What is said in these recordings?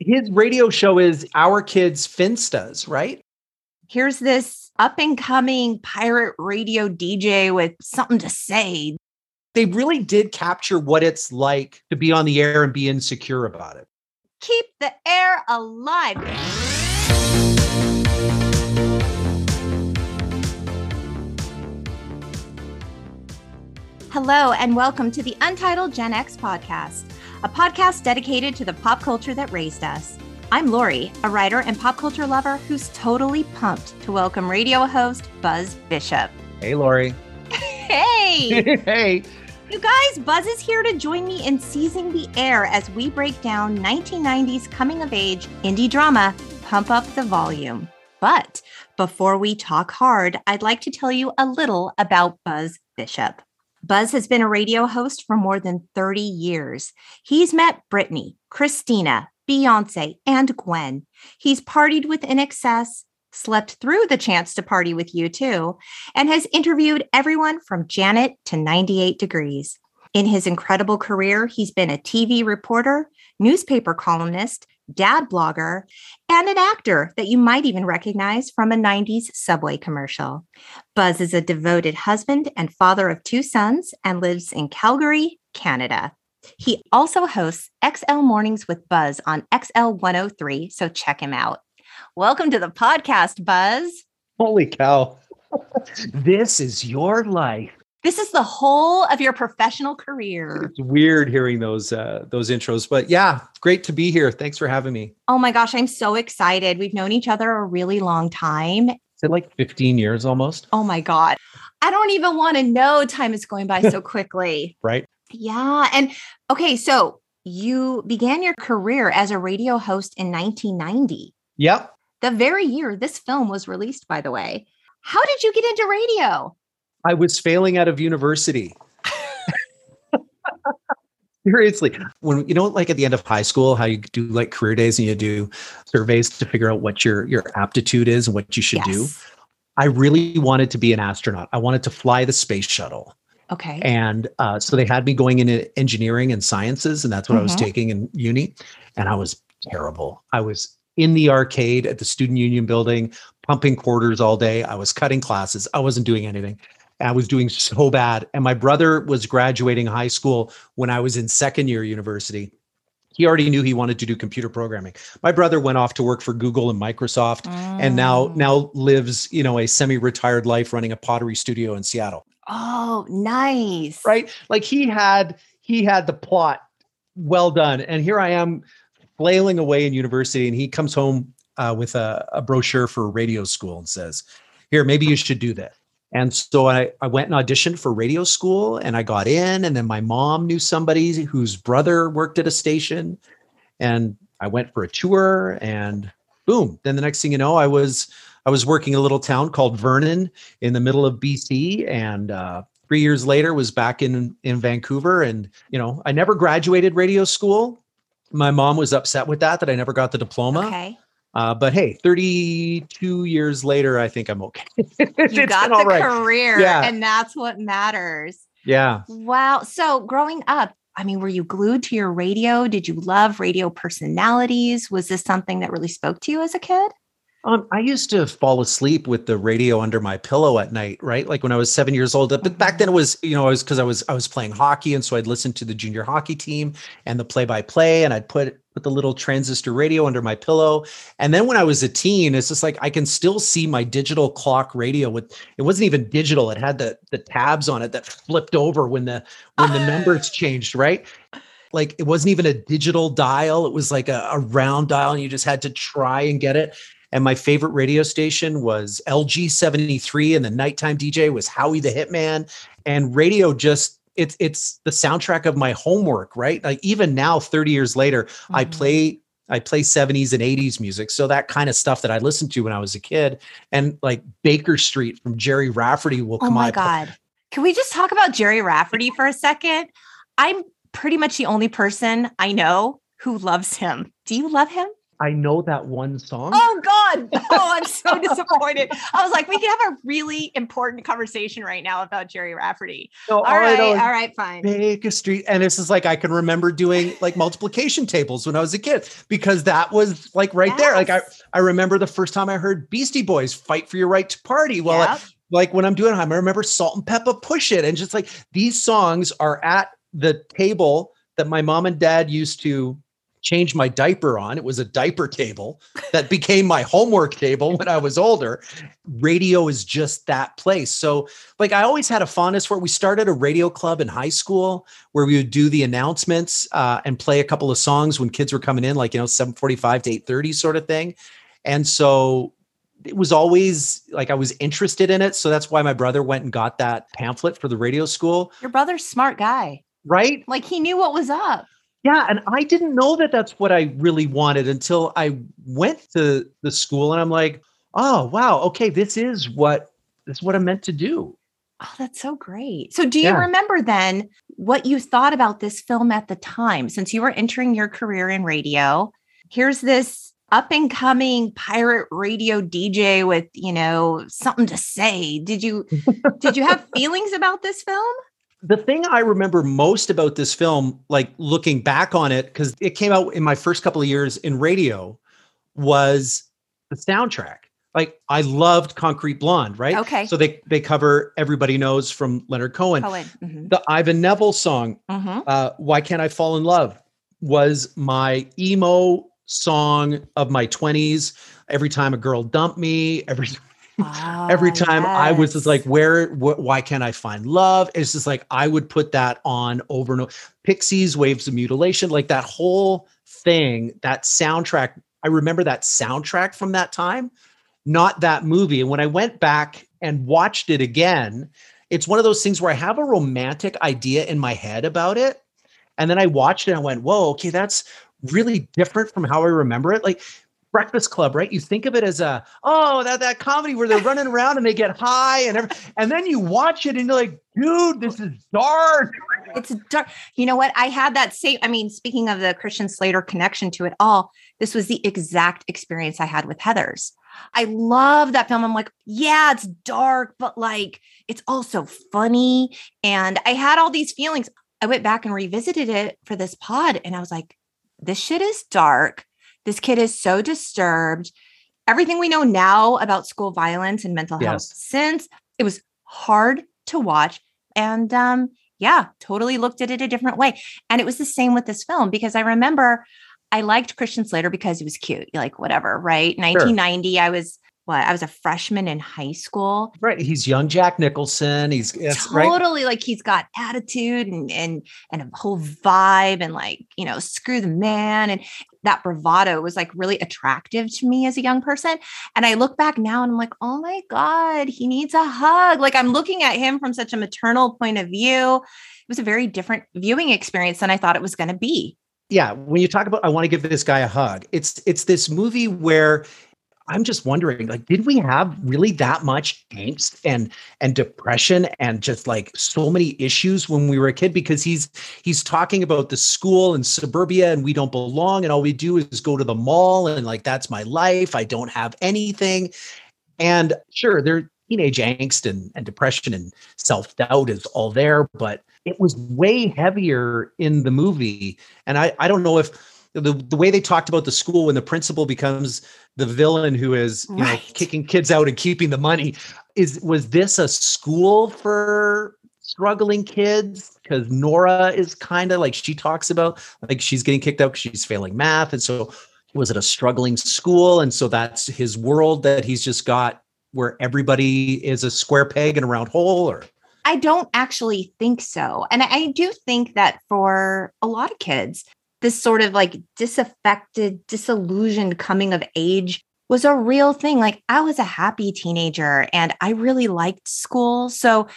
his radio show is Our Kids Finstas, right? Here's this up and coming pirate radio DJ with something to say. They really did capture what it's like to be on the air and be insecure about it. Keep the air alive. Hello, and welcome to the Untitled Gen X podcast, a podcast dedicated to the pop culture that raised us. I'm Lori, a writer and pop culture lover who's totally pumped to welcome radio host Buzz Bishop. Hey, Lori. Hey! hey. You guys, Buzz is here to join me in seizing the air as we break down 1990s coming of age indie drama, Pump Up the Volume. But before we talk hard, I'd like to tell you a little about Buzz Bishop. Buzz has been a radio host for more than 30 years. He's met Britney, Christina, Beyonce, and Gwen. He's partied with INXS, slept through the chance to party with U2, and has interviewed everyone from Janet to 98 Degrees. In his incredible career, he's been a TV reporter, newspaper columnist, dad blogger, and an actor that you might even recognize from a 90s subway commercial. Buzz is a devoted husband and father of two sons and lives in Calgary, Canada. He also hosts XL Mornings with Buzz on XL 103, so check him out. Welcome to the podcast, Buzz. Holy cow. this is your life. This is the whole of your professional career. It's weird hearing those uh, those intros, but yeah, great to be here. Thanks for having me. Oh my gosh, I'm so excited. We've known each other a really long time. Is it like 15 years almost? Oh my god. I don't even want to know time is going by so quickly. right? Yeah, and okay, so you began your career as a radio host in 1990. Yep. The very year this film was released, by the way. How did you get into radio? I was failing out of university. Seriously, when you know, like at the end of high school, how you do like career days and you do surveys to figure out what your your aptitude is and what you should do. I really wanted to be an astronaut. I wanted to fly the space shuttle, Okay. and uh, so they had me going into engineering and sciences, and that's what I was Mhm. taking in uni. And I was terrible. I was in the arcade at the student union building, pumping quarters all day. I was cutting classes. I wasn't doing anything. I was doing so bad. And my brother was graduating high school when I was in second year university. He already knew he wanted to do computer programming. My brother went off to work for Google and Microsoft and now Mm. now lives, you know, a semi-retired life running a pottery studio in Seattle. Oh, nice. Right? Like he had he had the plot well done. And here I am flailing away in university and he comes home uh, with a, a brochure for radio school and says, "Here, maybe you should do that." And so I, I went and auditioned for radio school and I got in. And then my mom knew somebody whose brother worked at a station. And I went for a tour and boom. Then the next thing you know, I was I was working in a little town called Vernon in the middle of BC. And uh, three years later was back in in Vancouver. And you know, I never graduated radio school. My mom was upset with that, that I never got the diploma. Okay. Uh, but hey, 32 years later, I think I'm okay. You got the right. career, Yeah. and that's what matters. Yeah. Wow. So, growing up, I mean, were you glued to your radio? Did you love radio personalities? Was this something that really spoke to you as a kid? Um, I used to fall asleep with the radio under my pillow at night, right? Like when I was seven years old. But back then it was, you know, I was because I was I was playing hockey, and so I'd listen to the junior hockey team and the play-by-play, and I'd put put the little transistor radio under my pillow. And then when I was a teen, it's just like I can still see my digital clock radio with it wasn't even digital; it had the the tabs on it that flipped over when the when the numbers changed, right? Like it wasn't even a digital dial; it was like a, a round dial, and you just had to try and get it. And my favorite radio station was LG 73, and the nighttime DJ was Howie the Hitman. And radio just it's it's the soundtrack of my homework, right? Like even now, 30 years later, I Mhm. play I play 70s and 80s music. So that kind of stuff that I listened to when I was a kid. And like Baker Street from Gerry Rafferty will come on. Oh my. God. Can we just talk about Gerry Rafferty for a second? I'm pretty much the only person I know who loves him. Do you love him? I know that one song. Oh God. Oh, I'm so disappointed. I was like, we could have a really important conversation right now about Gerry Rafferty. No, all oh, right, all right, fine. Baker Street. And this is like I can remember doing like multiplication tables when I was a kid because that was like right yes. there. Like I I remember the first time I heard Beastie Boys fight for your right to party. Well, yep. like when I'm doing I remember Salt-N-Pepa push it and just like these songs are at the table that my mom and dad used to change my diaper on. It was a diaper table that became my homework table when I was older. Radio is just that place. So, like, I always had a fondness for it. We started a radio club in high school where we would do the announcements uh, and play a couple of songs when kids were coming in, like, you know, 745 to 830 sort of thing. And so it was always like I was interested in it. So that's why my brother went and got that pamphlet for the radio school. Your brother's smart guy. Right? Like he knew what was up. Yeah, and I didn't know that that's what I really wanted until I went to the school and I'm like, "Oh, wow, okay, this is what this is what I'm meant to do." Oh, that's so great. So, do you yeah. remember then what you thought about this film at the time since you were entering your career in radio? Here's this up and coming pirate radio DJ with, you know, something to say. Did you did you have feelings about this film? The thing I remember most about this film, like looking back on it, because it came out in my first couple of years in radio, was the soundtrack. Like I loved Concrete Blonde, right? Okay. So they they cover Everybody Knows from Leonard Cohen. Cohen. Mm-hmm. The Ivan Neville song, mm-hmm. uh, Why Can't I Fall in Love, was my emo song of my 20s. Every time a girl dumped me, every Oh, Every ah, time yes. I was just like, where, wh- why can't I find love? It's just like, I would put that on over and over. Pixies, Waves of Mutilation, like that whole thing, that soundtrack. I remember that soundtrack from that time, not that movie. And when I went back and watched it again, it's one of those things where I have a romantic idea in my head about it. And then I watched it and I went, whoa, okay, that's really different from how I remember it. Like Breakfast Club, right? You think of it as a oh that that comedy where they're running around and they get high and every, and then you watch it and you're like, dude, this is dark. It's dark. You know what? I had that same. I mean, speaking of the Christian Slater connection to it all, this was the exact experience I had with Heathers. I love that film. I'm like, yeah, it's dark, but like it's also funny. And I had all these feelings. I went back and revisited it for this pod, and I was like, this shit is dark this kid is so disturbed. Everything we know now about school violence and mental health yes. since it was hard to watch. And um, yeah, totally looked at it a different way. And it was the same with this film because I remember I liked Christian Slater because he was cute, like whatever, right? 1990, sure. I was what I was a freshman in high school. Right. He's young Jack Nicholson. He's totally right. like he's got attitude and and and a whole vibe and like, you know, screw the man. And that bravado was like really attractive to me as a young person. And I look back now and I'm like, oh my God, he needs a hug. Like I'm looking at him from such a maternal point of view. It was a very different viewing experience than I thought it was going to be. Yeah, when you talk about I want to give this guy a hug, it's it's this movie where I'm just wondering, like, did we have really that much angst and and depression and just like so many issues when we were a kid? Because he's he's talking about the school and suburbia and we don't belong and all we do is go to the mall and like that's my life. I don't have anything. And sure, there teenage angst and, and depression and self-doubt is all there, but it was way heavier in the movie. And I, I don't know if the, the way they talked about the school when the principal becomes the villain who is you right. know kicking kids out and keeping the money is was this a school for struggling kids because nora is kind of like she talks about like she's getting kicked out because she's failing math and so was it a struggling school and so that's his world that he's just got where everybody is a square peg in a round hole or I don't actually think so. And I do think that for a lot of kids, this sort of like disaffected, disillusioned coming of age was a real thing. Like I was a happy teenager and I really liked school. So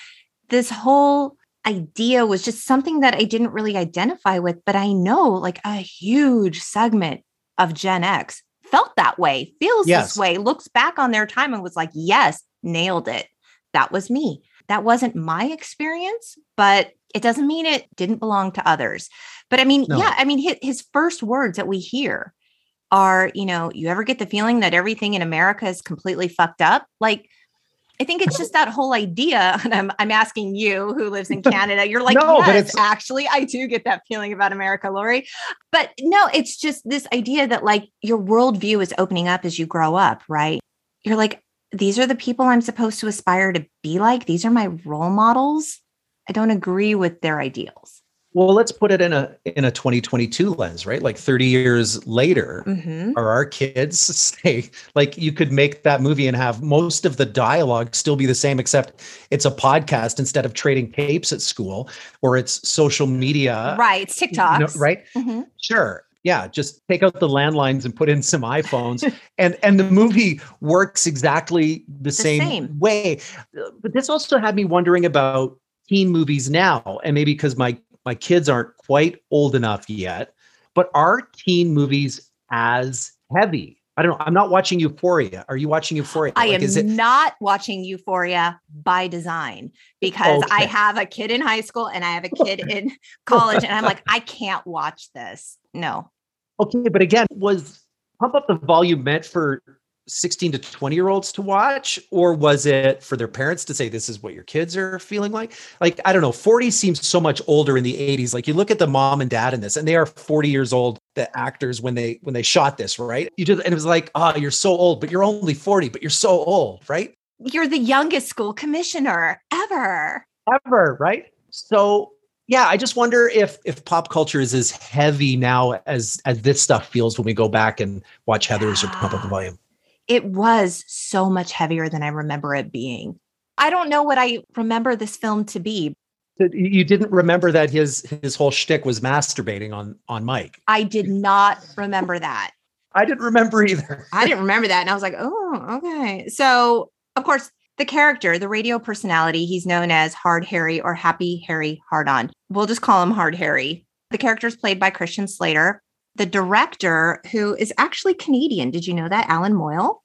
this whole idea was just something that I didn't really identify with, but I know like a huge segment of Gen X felt that way, feels yes. this way, looks back on their time and was like, yes, nailed it. That was me. That wasn't my experience, but it doesn't mean it didn't belong to others. But I mean, no. yeah, I mean, his, his first words that we hear are, you know, you ever get the feeling that everything in America is completely fucked up? Like, I think it's just that whole idea. And I'm, I'm asking you who lives in Canada. You're like, no, yes, but it's actually, I do get that feeling about America, Lori. But no, it's just this idea that like your worldview is opening up as you grow up, right? You're like, these are the people I'm supposed to aspire to be like. These are my role models. I don't agree with their ideals. Well, let's put it in a in a 2022 lens, right? Like 30 years later, mm-hmm. are our kids say like you could make that movie and have most of the dialogue still be the same, except it's a podcast instead of trading tapes at school or it's social media. Right. It's TikTok. You know, right. Mm-hmm. Sure. Yeah. Just take out the landlines and put in some iPhones. and and the movie works exactly the, the same, same way. But this also had me wondering about teen movies now and maybe because my my kids aren't quite old enough yet, but are teen movies as heavy? I don't know. I'm not watching Euphoria. Are you watching Euphoria? I like, am it- not watching Euphoria by design because okay. I have a kid in high school and I have a kid in college, and I'm like, I can't watch this. No. Okay, but again, was Pump Up the Volume meant for 16 to 20 year olds to watch or was it for their parents to say this is what your kids are feeling like? Like i don't know 40 seems so much older in the 80s like you look at the mom and dad in this and they are 40 years old the actors when they when they shot this right? You just and it was like oh you're so old but you're only 40 but you're so old right? You're the youngest school commissioner ever. Ever right? So yeah i just wonder if if pop culture is as heavy now as as this stuff feels when we go back and watch heathers yeah. or pump up the volume it was so much heavier than I remember it being. I don't know what I remember this film to be. You didn't remember that his his whole shtick was masturbating on on mic. I did not remember that. I didn't remember either. I didn't remember that, and I was like, oh, okay. So, of course, the character, the radio personality, he's known as Hard Harry or Happy Harry Hardon. We'll just call him Hard Harry. The character is played by Christian Slater the director, who is actually Canadian. Did you know that? Allan Moyle?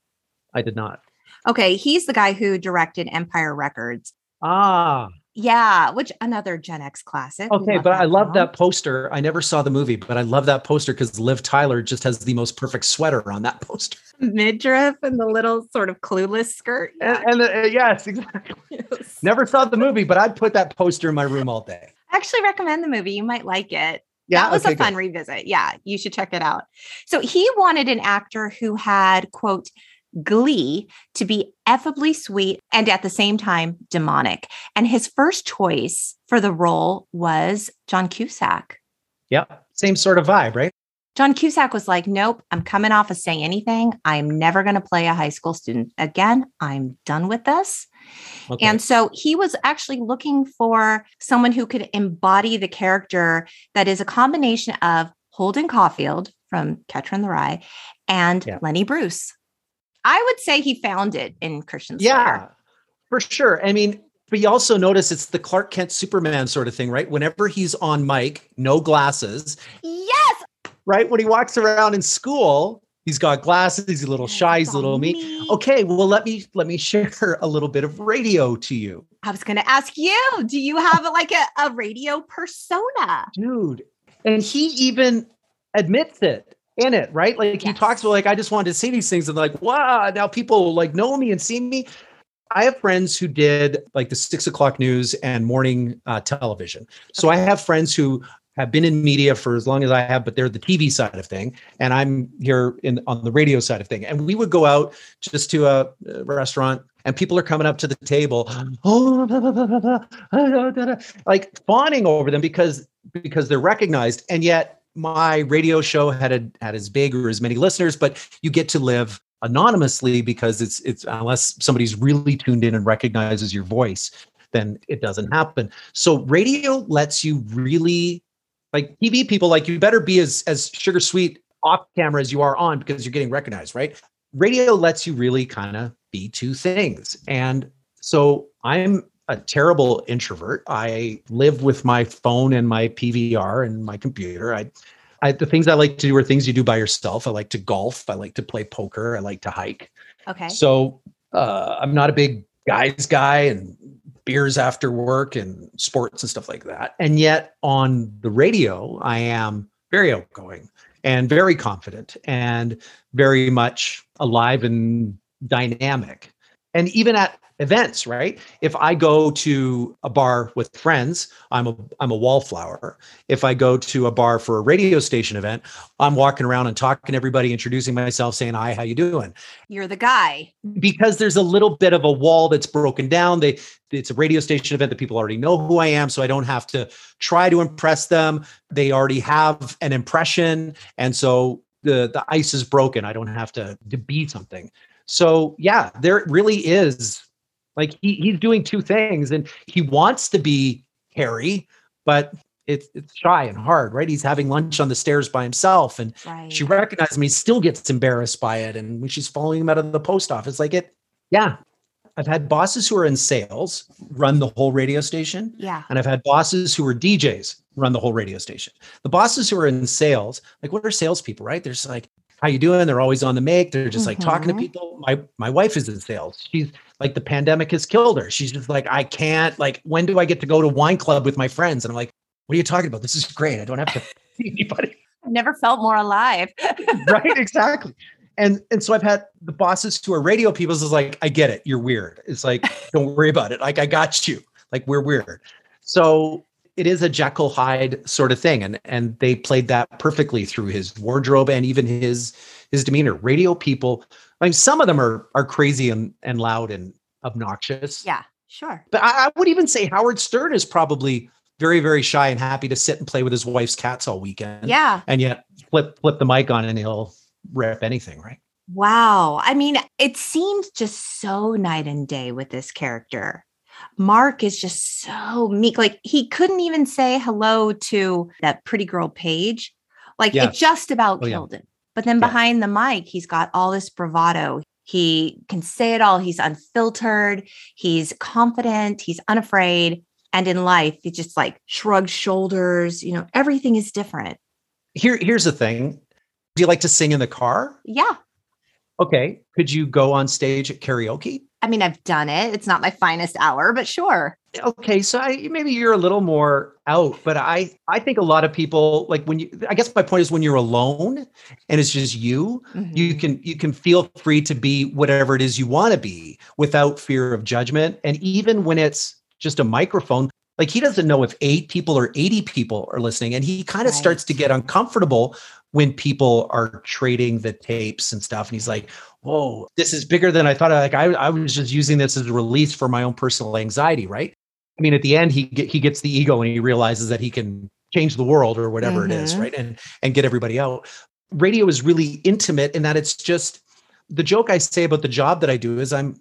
I did not. Okay. He's the guy who directed Empire Records. Ah. Yeah, which another Gen X classic. Okay, but I love that poster. I never saw the movie, but I love that poster because Liv Tyler just has the most perfect sweater on that poster. Midriff and the little sort of clueless skirt. Yeah. And, and uh, yes, exactly. Yes. Never saw the movie, but I'd put that poster in my room all day. I actually recommend the movie. You might like it. Yeah, that was okay, a fun good. revisit. Yeah, you should check it out. So he wanted an actor who had, quote, glee to be effably sweet and at the same time demonic. And his first choice for the role was John Cusack. Yep. Same sort of vibe, right? John Cusack was like, Nope, I'm coming off of Say Anything. I'm never going to play a high school student again. I'm done with this. Okay. And so he was actually looking for someone who could embody the character that is a combination of Holden Caulfield from Catcher in the Rye and yeah. Lenny Bruce. I would say he found it in Christian. Slater. Yeah, for sure. I mean, but you also notice it's the Clark Kent Superman sort of thing, right? Whenever he's on mic, no glasses. Right? When he walks around in school, He's got glasses. He's a little shy. He's a little me. me. Okay, well let me let me share a little bit of radio to you. I was going to ask you. Do you have like a, a radio persona, dude? And he even admits it in it, right? Like yes. he talks about like I just wanted to say these things and like wow, now people like know me and see me. I have friends who did like the six o'clock news and morning uh, television. So I have friends who have been in media for as long as I have, but they're the TV side of thing, and I'm here in on the radio side of thing. And we would go out just to a, restaurant, and people are coming up to the table, like fawning over them because because they're recognized, and yet my radio show had a, had as big or as many listeners, but you get to live anonymously because it's it's unless somebody's really tuned in and recognizes your voice then it doesn't happen so radio lets you really like TV people, like you better be as as sugar sweet off camera as you are on because you're getting recognized, right? Radio lets you really kind of be two things. And so I'm a terrible introvert. I live with my phone and my PVR and my computer. I, I the things I like to do are things you do by yourself. I like to golf. I like to play poker. I like to hike. Okay. So uh, I'm not a big guys guy and beers after work and sports and stuff like that. And yet on the radio, I am very outgoing and very confident and very much alive and dynamic. And even at events, right? If I go to a bar with friends, I'm a I'm a wallflower. If I go to a bar for a radio station event, I'm walking around and talking to everybody, introducing myself, saying, "Hi, how you doing?" You're the guy. Because there's a little bit of a wall that's broken down. They it's a radio station event that people already know who I am, so I don't have to try to impress them. They already have an impression, and so the the ice is broken. I don't have to to be something. So yeah, there really is like he he's doing two things and he wants to be Harry, but it's it's shy and hard, right? He's having lunch on the stairs by himself and right. she recognizes him, he still gets embarrassed by it. And when she's following him out of the post office, like it, yeah. I've had bosses who are in sales run the whole radio station. Yeah. And I've had bosses who are DJs run the whole radio station. The bosses who are in sales, like what are salespeople, right? There's like, how you doing? They're always on the make. They're just mm-hmm. like talking to mm-hmm. people. My my wife is in sales. She's like the pandemic has killed her. She's just like, I can't, like, when do I get to go to wine club with my friends? And I'm like, what are you talking about? This is great. I don't have to see anybody. I've never felt more alive. right, exactly. And and so I've had the bosses who are radio people is like, I get it. You're weird. It's like, don't worry about it. Like, I got you. Like, we're weird. So it is a Jekyll Hyde sort of thing. And and they played that perfectly through his wardrobe and even his his demeanor. Radio people I mean, some of them are are crazy and, and loud and obnoxious. Yeah, sure. But I, I would even say Howard Stern is probably very, very shy and happy to sit and play with his wife's cats all weekend. Yeah. And yet flip flip the mic on and he'll rip anything, right? Wow. I mean, it seems just so night and day with this character. Mark is just so meek. Like he couldn't even say hello to that pretty girl Paige. Like yeah. it just about oh, killed yeah. him. But then yeah. behind the mic, he's got all this bravado. He can say it all. He's unfiltered. He's confident. He's unafraid. And in life, he just like shrugs shoulders. You know, everything is different. Here, here's the thing. Do you like to sing in the car? Yeah. Okay. Could you go on stage at karaoke? I mean, I've done it. It's not my finest hour, but sure. Okay, so I, maybe you're a little more out, but I I think a lot of people like when you. I guess my point is when you're alone and it's just you, mm-hmm. you can you can feel free to be whatever it is you want to be without fear of judgment. And even when it's just a microphone, like he doesn't know if eight people or 80 people are listening, and he kind of right. starts to get uncomfortable when people are trading the tapes and stuff. And he's like, whoa, this is bigger than I thought. Like I, I was just using this as a release for my own personal anxiety, right? I mean, at the end, he get, he gets the ego and he realizes that he can change the world or whatever mm-hmm. it is, mm-hmm. right? And and get everybody out. Radio is really intimate in that it's just the joke I say about the job that I do is I'm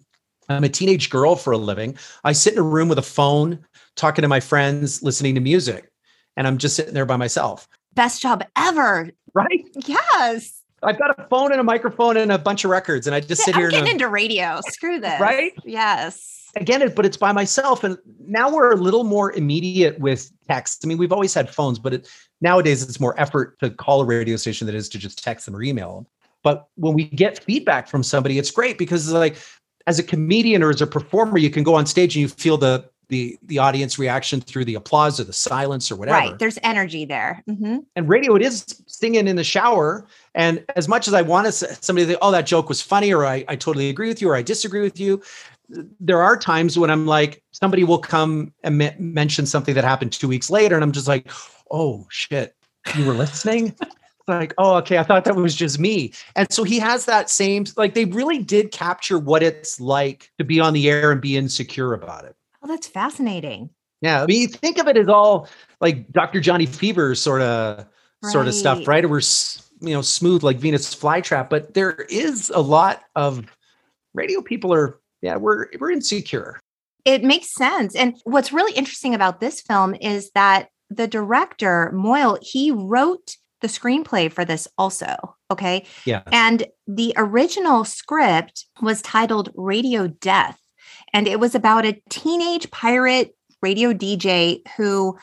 I'm a teenage girl for a living. I sit in a room with a phone, talking to my friends, listening to music, and I'm just sitting there by myself. Best job ever. Right? Yes. I've got a phone and a microphone and a bunch of records, and I just sit I'm here. Getting into radio. Screw this. Right? Yes. Again, but it's by myself, and now we're a little more immediate with text. I mean, we've always had phones, but it, nowadays it's more effort to call a radio station than it is to just text them or email them. But when we get feedback from somebody, it's great because, like, as a comedian or as a performer, you can go on stage and you feel the the the audience reaction through the applause or the silence or whatever. Right. There's energy there. Mm-hmm. And radio, it is singing in the shower. And as much as I want to somebody to say, oh, that joke was funny, or I, I totally agree with you, or I disagree with you, there are times when I'm like, somebody will come and me- mention something that happened two weeks later, and I'm just like, oh shit, you were listening. like, oh, okay, I thought that was just me. And so he has that same, like, they really did capture what it's like to be on the air and be insecure about it. Oh, that's fascinating. Yeah. I mean, you think of it as all like Dr. Johnny Fever sort of right. sort of stuff, right? We're you know smooth like Venus flytrap, but there is a lot of radio people are yeah, we're we're insecure. It makes sense. And what's really interesting about this film is that the director, Moyle, he wrote the screenplay for this also. Okay. Yeah. And the original script was titled Radio Death. And it was about a teenage pirate radio DJ who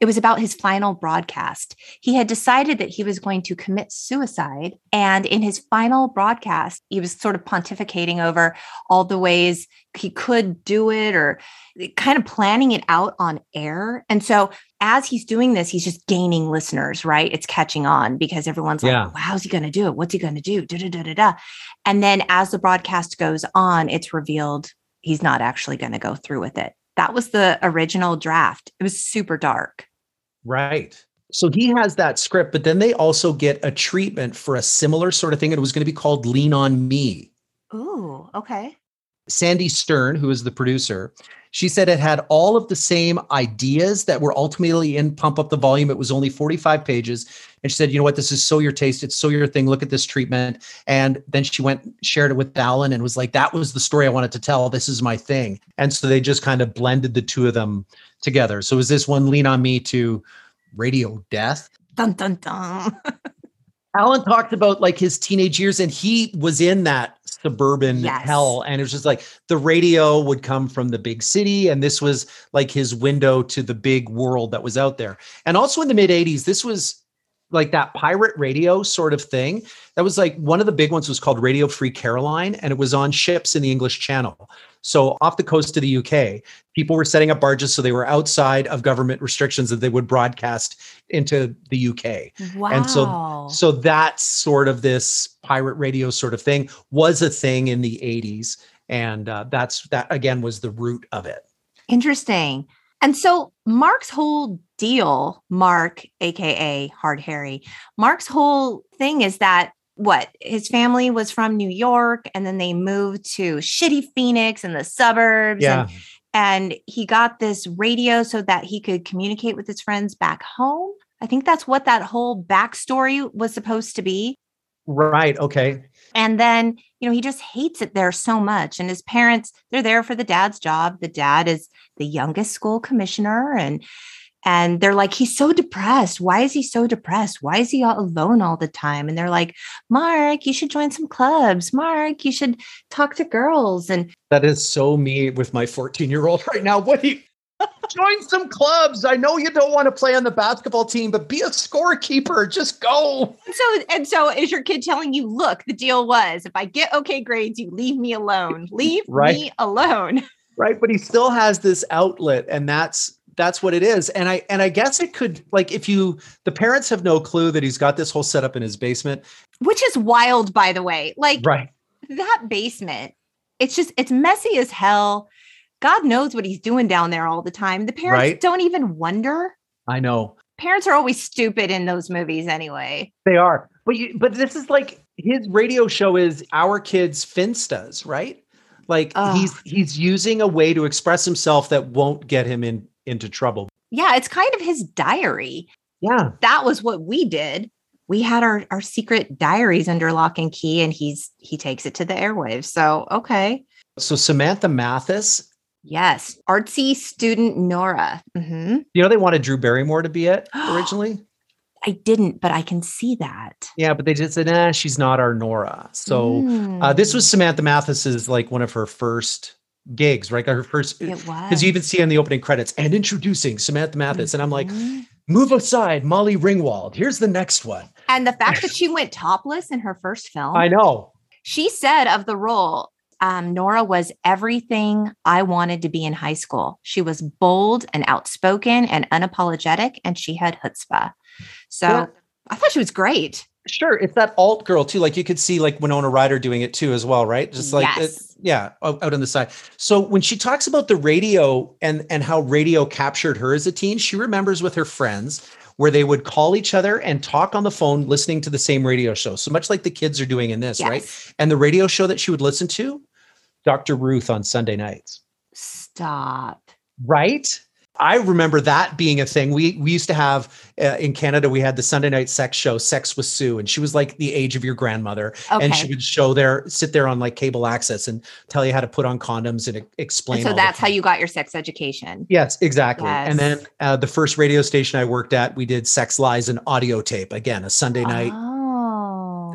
It was about his final broadcast. He had decided that he was going to commit suicide. And in his final broadcast, he was sort of pontificating over all the ways he could do it or kind of planning it out on air. And so as he's doing this, he's just gaining listeners, right? It's catching on because everyone's like, Yeah. wow, how's he going to do it? What's he going to do? Da, da, da, da, da. And then as the broadcast goes on, it's revealed he's not actually going to go through with it. That was the original draft. It was super dark. Right. So he has that script, but then they also get a treatment for a similar sort of thing. It was going to be called Lean on Me. Ooh, okay. Sandy Stern, who is the producer, she said it had all of the same ideas that were ultimately in Pump Up the Volume. It was only 45 pages. And she said, you know what, this is so your taste. It's so your thing. Look at this treatment. And then she went, shared it with Allan and was like, that was the story I wanted to tell. This is my thing. And so they just kind of blended the two of them together. So is this one Lean on Me to Radio Death? Dun, dun, dun. Allan talked about like his teenage years and he was in that suburban Yes. hell and it was just like the radio would come from the big city and this was like his window to the big world that was out there. And also in the mid 80s this was like that pirate radio sort of thing. That was like one of the big ones was called Radio Free Caroline and it was on ships in the English Channel. So off the coast of the UK, people were setting up barges so they were outside of government restrictions that they would broadcast into the UK. Wow. And so- So that's sort of this pirate radio sort of thing was a thing in the 80s. And uh, that's that again was the root of it. Interesting. And so Mark's whole deal, Mark, AKA Hard Harry, Mark's whole thing is that what his family was from New York and then they moved to shitty Phoenix in the suburbs. And, and he got this radio so that he could communicate with his friends back home. I think that's what that whole backstory was supposed to be. Right. Okay. And then, you know, he just hates it there so much. And his parents, they're there for the dad's job. The dad is the youngest school commissioner and and they're like, he's so depressed. Why is he so depressed? Why is he all alone all the time? And they're like, Mark, you should join some clubs. Mark, you should talk to girls. And That is so me with my 14 year old right now. What do you join some clubs? I know you don't want to play on the basketball team, but be a scorekeeper. Just go. And so and so is your kid telling you, look, the deal was if I get okay grades, you leave me alone. Leave Right. me alone. right but he still has this outlet and that's that's what it is and i and i guess it could like if you the parents have no clue that he's got this whole setup in his basement Which is wild, by the way. Like right that basement, it's just it's messy as hell. God knows what he's doing down there all the time. The parents Right. don't even wonder. i know Parents are always stupid in those movies anyway. they are but you but this is like his radio show is our kids finstas right like he's he's using a way to express himself that won't get him in into trouble Yeah, it's kind of his diary. yeah That was what we did. We had our our secret diaries under lock and key and he's he takes it to the airwaves. So, okay. so samantha mathis Yes, artsy student Nora. Mhm. you know they wanted drew barrymore to be it originally I didn't, but I can see that. yeah but they just said nah she's not our nora so Uh, this was Mm, Samantha Mathis's like one of her first gigs, right? Her first, it because you even see in the opening credits and introducing Samantha Mathis, and I'm like, Mhm. move aside, Molly Ringwald. Here's the next one. And the fact that she went topless in her first film, I know. she said of the role, um, Nora was everything I wanted to be in high school. She was bold and outspoken and unapologetic, and she had chutzpah. So Well- I thought she was great. Sure, it's that alt girl too. Like you could see like Winona Ryder doing it too as well, right? Just like it- yeah, out, out on the side. So when she talks about the radio and and how radio captured her as a teen, she remembers with her friends where they would call each other and talk on the phone listening to the same radio show. So much like the kids are doing in this, right? And the radio show that she would listen to, Dr. Ruth on Sunday nights. Stop. Right? I remember that being a thing. We we used to have uh, in Canada. We had the Sunday night sex show, Sex with Sue, and she was like the age of your grandmother, Okay. and she would show there, sit there on like cable access, and tell you how to put on condoms and explain. And so that's how you got your sex education. Yes, exactly. And then uh, the first radio station I worked at, we did Sex Lies and audio tape. Again, a Sunday night Oh.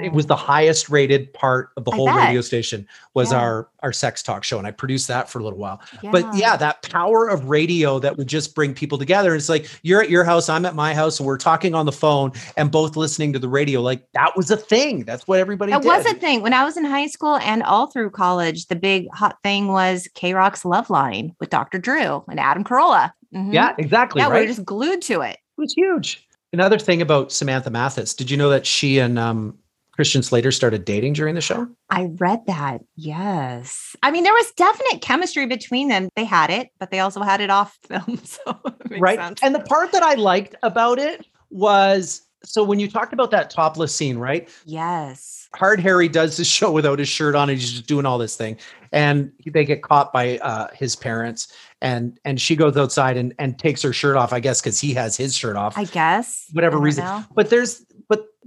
It was the highest rated part of the I whole bet. radio station was Yeah. our our sex talk show and i produced that for a little while but yeah that power of radio that would just bring people together it's like you're at your house i'm at my house and we're talking on the phone and both listening to the radio like that was a thing that's what everybody It did was a thing when I was in high school and all through college. The big hot thing was KROQ's Loveline with Dr. Drew and Adam Carolla. Mhm. yeah exactly yeah, we right were just glued to it. it was huge another thing about samantha mathis did you know that she and um christian slater started dating during the show I read that. Yes. I mean, there was definite chemistry between them. They had it, but they also had it off film. So right sense. and the part that i liked about it was so when you talked about that topless scene right yes. hard harry does the show without his shirt on and he's just doing all this thing and they get caught by uh, his parents and and she goes outside and and takes her shirt off i guess because he has his shirt off I guess. Whatever I reason. know. but there's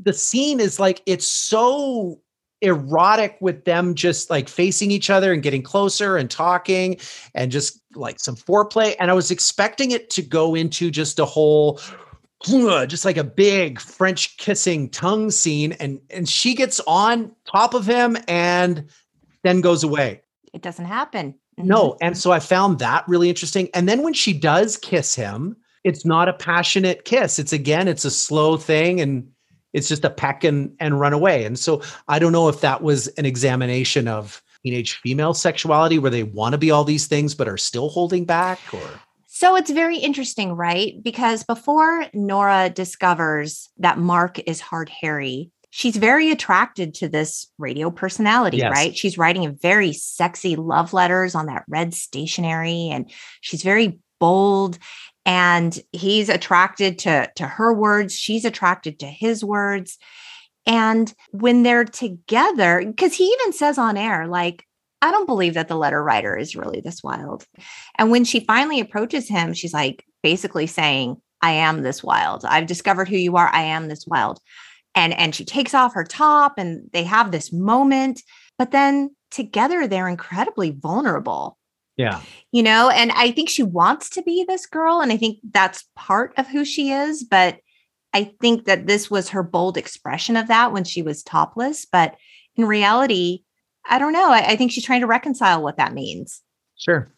the scene is like it's so erotic with them just like facing each other and getting closer and talking and just like some foreplay. And i was expecting it to go into just a whole just like a big french kissing tongue scene. And and she gets on top of him and then goes away. It doesn't happen. Mhm. no. And so i found that really interesting. And then when she does kiss him it's not a passionate kiss. It's again it's a slow thing and it's just a peck and and run away and so i don't know if that was an examination of teenage female sexuality where they want to be all these things but are still holding back or So it's very interesting, right? Because before Nora discovers that Mark is hard Harry, she's very attracted to this radio personality, Yes. right? She's writing very sexy love letters on that red stationery and she's very bold and he's attracted to to her words, she's attracted to his words. And when they're together, because he even says on air, like, I don't believe that the letter writer is really this wild. And when she finally approaches him, she's like basically saying, I am this wild. I've discovered who you are. I am this wild. And and she takes off her top and they have this moment, but then together they're incredibly vulnerable. Yeah You know, and I think she wants to be this girl and I think that's part of who she is, but I think that this was her bold expression of that when she was topless, but in reality, I don't know. I, I think she's trying to reconcile what that means. sure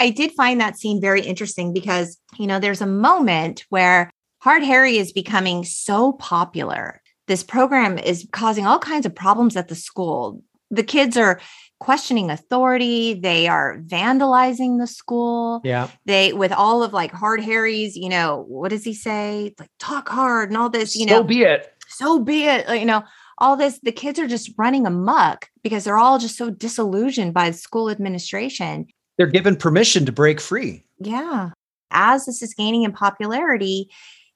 I did find that scene very interesting because, you know, there's a moment where Hard Harry is becoming so popular. This program is causing all kinds of problems at the school. The kids are questioning authority, they are vandalizing the school. yeah They with all of like Hard Harry's, you know, what does he say? Like talk hard and all this, you know. so be it so be it. You know, all this, the kids are just running amok because they're all just so disillusioned by the school administration. they're given permission to break free Yeah. As this is gaining in popularity,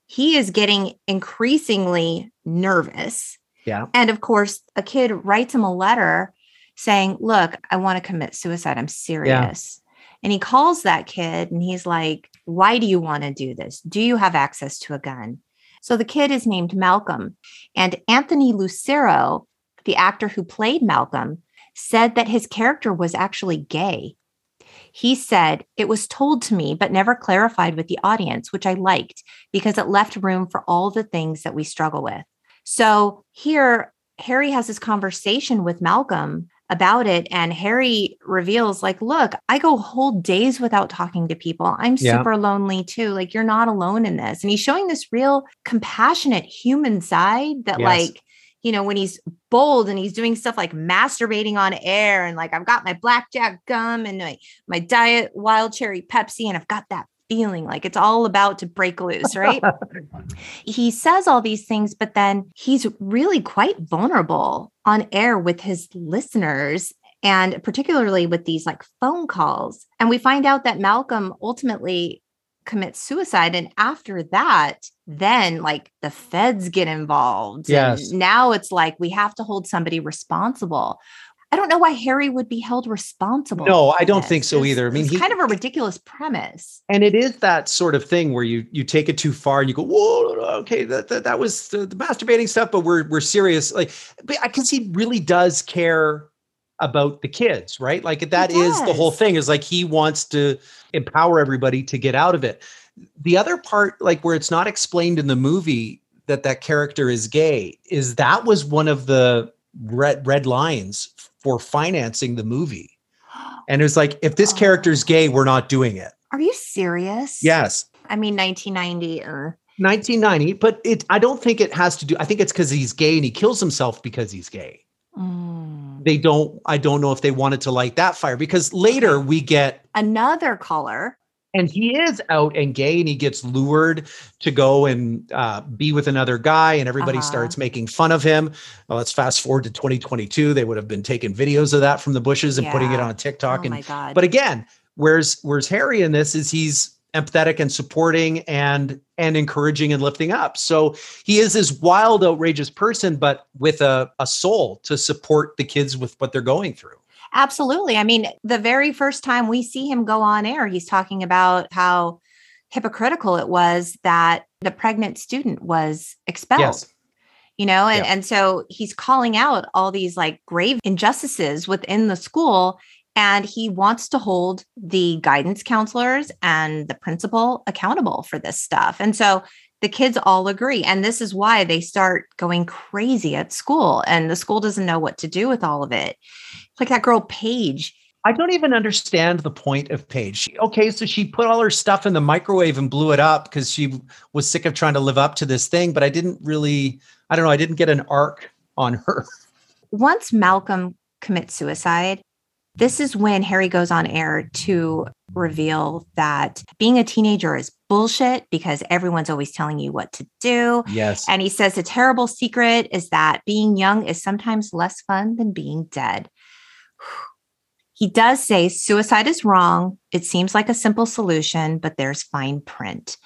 he is getting increasingly nervous. Yeah. And of course, a kid writes him a letter saying, Look, I want to commit suicide. I'm serious. And he calls that kid and he's like, Why do you want to do this? Do you have access to a gun? So the kid is named Malcolm. And Anthony Lucero, the actor who played Malcolm, said that his character was actually gay. He said, It was told to me, but never clarified with the audience, which I liked because it left room for all the things that we struggle with. So here, Harry has this conversation with Malcolm about it. And Harry reveals, like, look, I go whole days without talking to people. I'm Yeah. super lonely too. Like, you're not alone in this. And he's showing this real compassionate human side that, Yes. like, you know, when he's bold and he's doing stuff like masturbating on air and like, I've got my blackjack gum and my, my diet wild cherry Pepsi, and I've got that feeling like it's all about to break loose, right? he says all these things, but then he's really quite vulnerable on air with his listeners and particularly with these like phone calls. And we find out that Malcolm ultimately commits suicide. And after that, then like the feds get involved. Yes. And now it's like we have to hold somebody responsible. I don't know why Harry would be held responsible. No, I don't this. think so either. I mean, it's he- kind of a ridiculous premise. and it is that sort of thing where you you take it too far and you go whoa okay that that, that was the, the masturbating stuff but we're we're serious like because he really does care about the kids right like that is the whole thing is like he wants to empower everybody to get out of it the other part like where it's not explained in the movie that that character is gay is that was one of the red red lines for financing the movie. And it was like, if this character's gay, we're not doing it. Are you serious? Yes. I mean, 1990. or 1990, but it I don't think it has to do. I think it's because he's gay and he kills himself because he's gay. mm. They don't, I don't know if they wanted to light that fire because later we get Another color. And he is out and gay and he gets lured to go and uh, be with another guy and everybody Uh-huh. starts making fun of him. Well, let's fast forward to 2022 they would have been taking videos of that from the bushes and putting it on tiktok oh and my God. but again where's where's harry in this is he's empathetic and supporting and and encouraging and lifting up. So he is this wild outrageous person but with a, a soul to support the kids with what they're going through Absolutely. I mean, the very first time we see him go on air, he's talking about how hypocritical it was that the pregnant student was expelled. yes You know, and, Yeah. and so he's calling out all these like grave injustices within the school. And he wants to hold the guidance counselors and the principal accountable for this stuff. And so the kids all agree. And this is why they start going crazy at school. And the school doesn't know what to do with all of it. Like that girl, Paige. I don't even understand the point of Paige. She- Okay, so she put all her stuff in the microwave and blew it up because she was sick of trying to live up to this thing, but I didn't really, I don't know, I didn't get an arc on her. Once Malcolm commits suicide, this is when Harry goes on air to reveal that being a teenager is bullshit because everyone's always telling you what to do. Yes. And he says the terrible secret is that being young is sometimes less fun than being dead. He does say suicide is wrong. It seems like a simple solution, but there's fine print.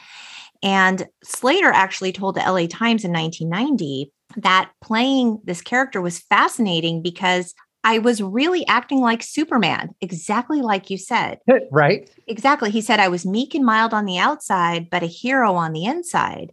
And Slater actually told the LA Times in 1990 that playing this character was fascinating because I was really acting like Superman, exactly like you said. right? Exactly. He said, I was meek and mild on the outside, but a hero on the inside.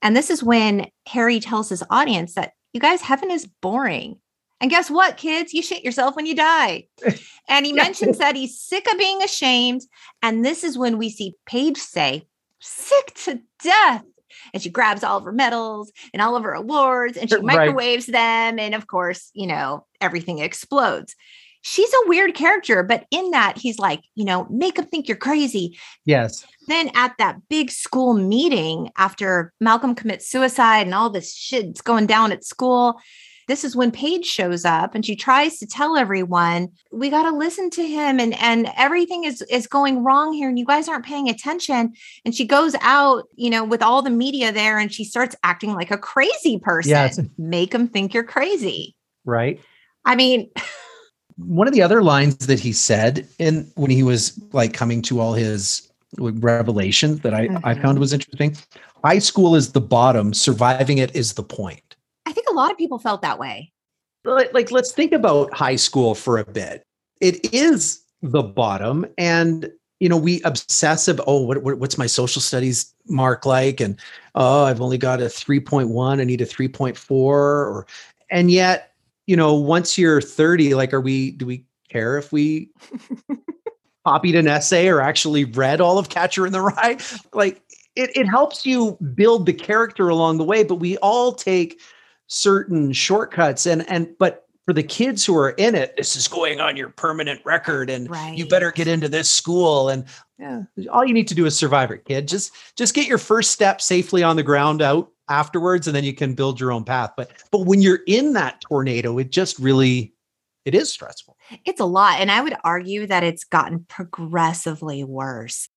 And this is when Harry tells his audience that you guys, heaven is boring. And guess what, kids? You shit yourself when you die. And he mentions that he's sick of being ashamed. And this is when we see Paige say, sick to death. And she grabs all of her medals and all of her awards and she Right. microwaves them. And of course, you know, everything explodes. She's a weird character, but in that, he's like, you know, make them think you're crazy. Yes. Then at that big school meeting after Malcolm commits suicide and all this shit's going down at school, this is when Paige shows up and she tries to tell everyone, we got to listen to him and and everything is is going wrong here and you guys aren't paying attention. And she goes out, you know, with all the media there and she starts acting like a crazy person. Yes. Make them think you're crazy. Right. I mean, One of the other lines that he said in when he was like coming to all his revelations that I, I Mhm. found was interesting. High school is the bottom, surviving it is the point. I think a lot of people felt that way. like, like let's think about high school for a bit. It is the bottom and you know we obsess about oh what, what- what's my social studies mark like? And oh i've only got a 3.1 i need a 3.4 or and yet you know once you're 30 like are we do we care if we copied an essay or actually read all of catcher in the rye? Like it, it helps you build the character along the way but we all take certain shortcuts. And and but for the kids who are in it this is going on your permanent record and you better get into this school. And yeah all you need to do is survive it kid. Just just get your first step safely on the ground out afterwards and then you can build your own path. But but when you're in that tornado it just really it is stressful. It's a lot. And I would argue that it's gotten progressively worse.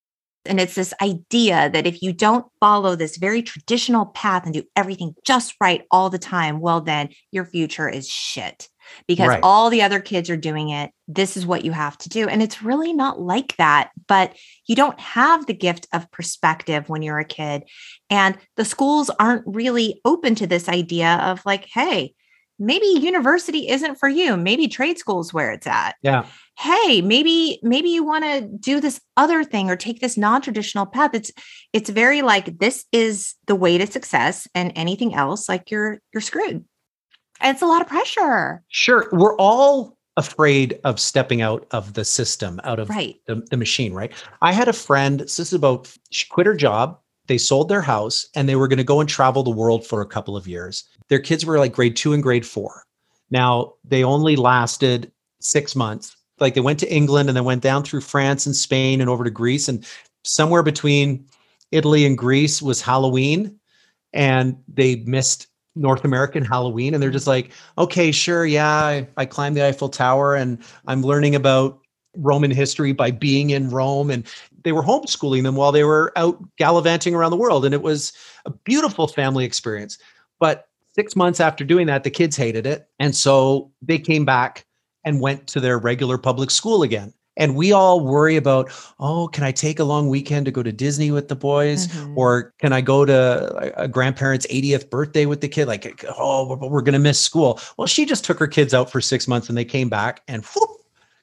And it's this idea that if you don't follow this very traditional path and do everything just right all the time, well, then your future is shit because Right. all the other kids are doing it. This is what you have to do. And it's really not like that. But you don't have the gift of perspective when you're a kid. And the schools aren't really open to this idea of like, hey, maybe university isn't for you. Maybe trade school's where it's at. Yeah. Hey maybe maybe you want to do this other thing or take this non-traditional path. It's it's very like this is the way to success and anything else like you're you're screwed. And it's a lot of pressure. Sure we're all afraid of stepping out of the system out of right. the, the machine right? I had a friend this is about she quit her job they sold their house and they were going to go and travel the world for a couple of years. Their kids were like grade two and grade four. Now, they only lasted six months. Like they went to England and then went down through France and Spain and over to Greece. And somewhere between Italy and Greece was Halloween. And they missed North American Halloween. And they're just like, okay, sure. Yeah, I, I climbed the Eiffel Tower and I'm learning about Roman history by being in Rome. And they were homeschooling them while they were out gallivanting around the world. And it was a beautiful family experience. But six months after doing that, the kids hated it. And so they came back and went to their regular public school again. And we all worry about, oh, can I take a long weekend to go to Disney with the boys? Mm-hmm. Or can I go to a grandparent's 80th birthday with the kid? Like, oh, we're going to miss school. Well, she just took her kids out for six months and they came back and whoop,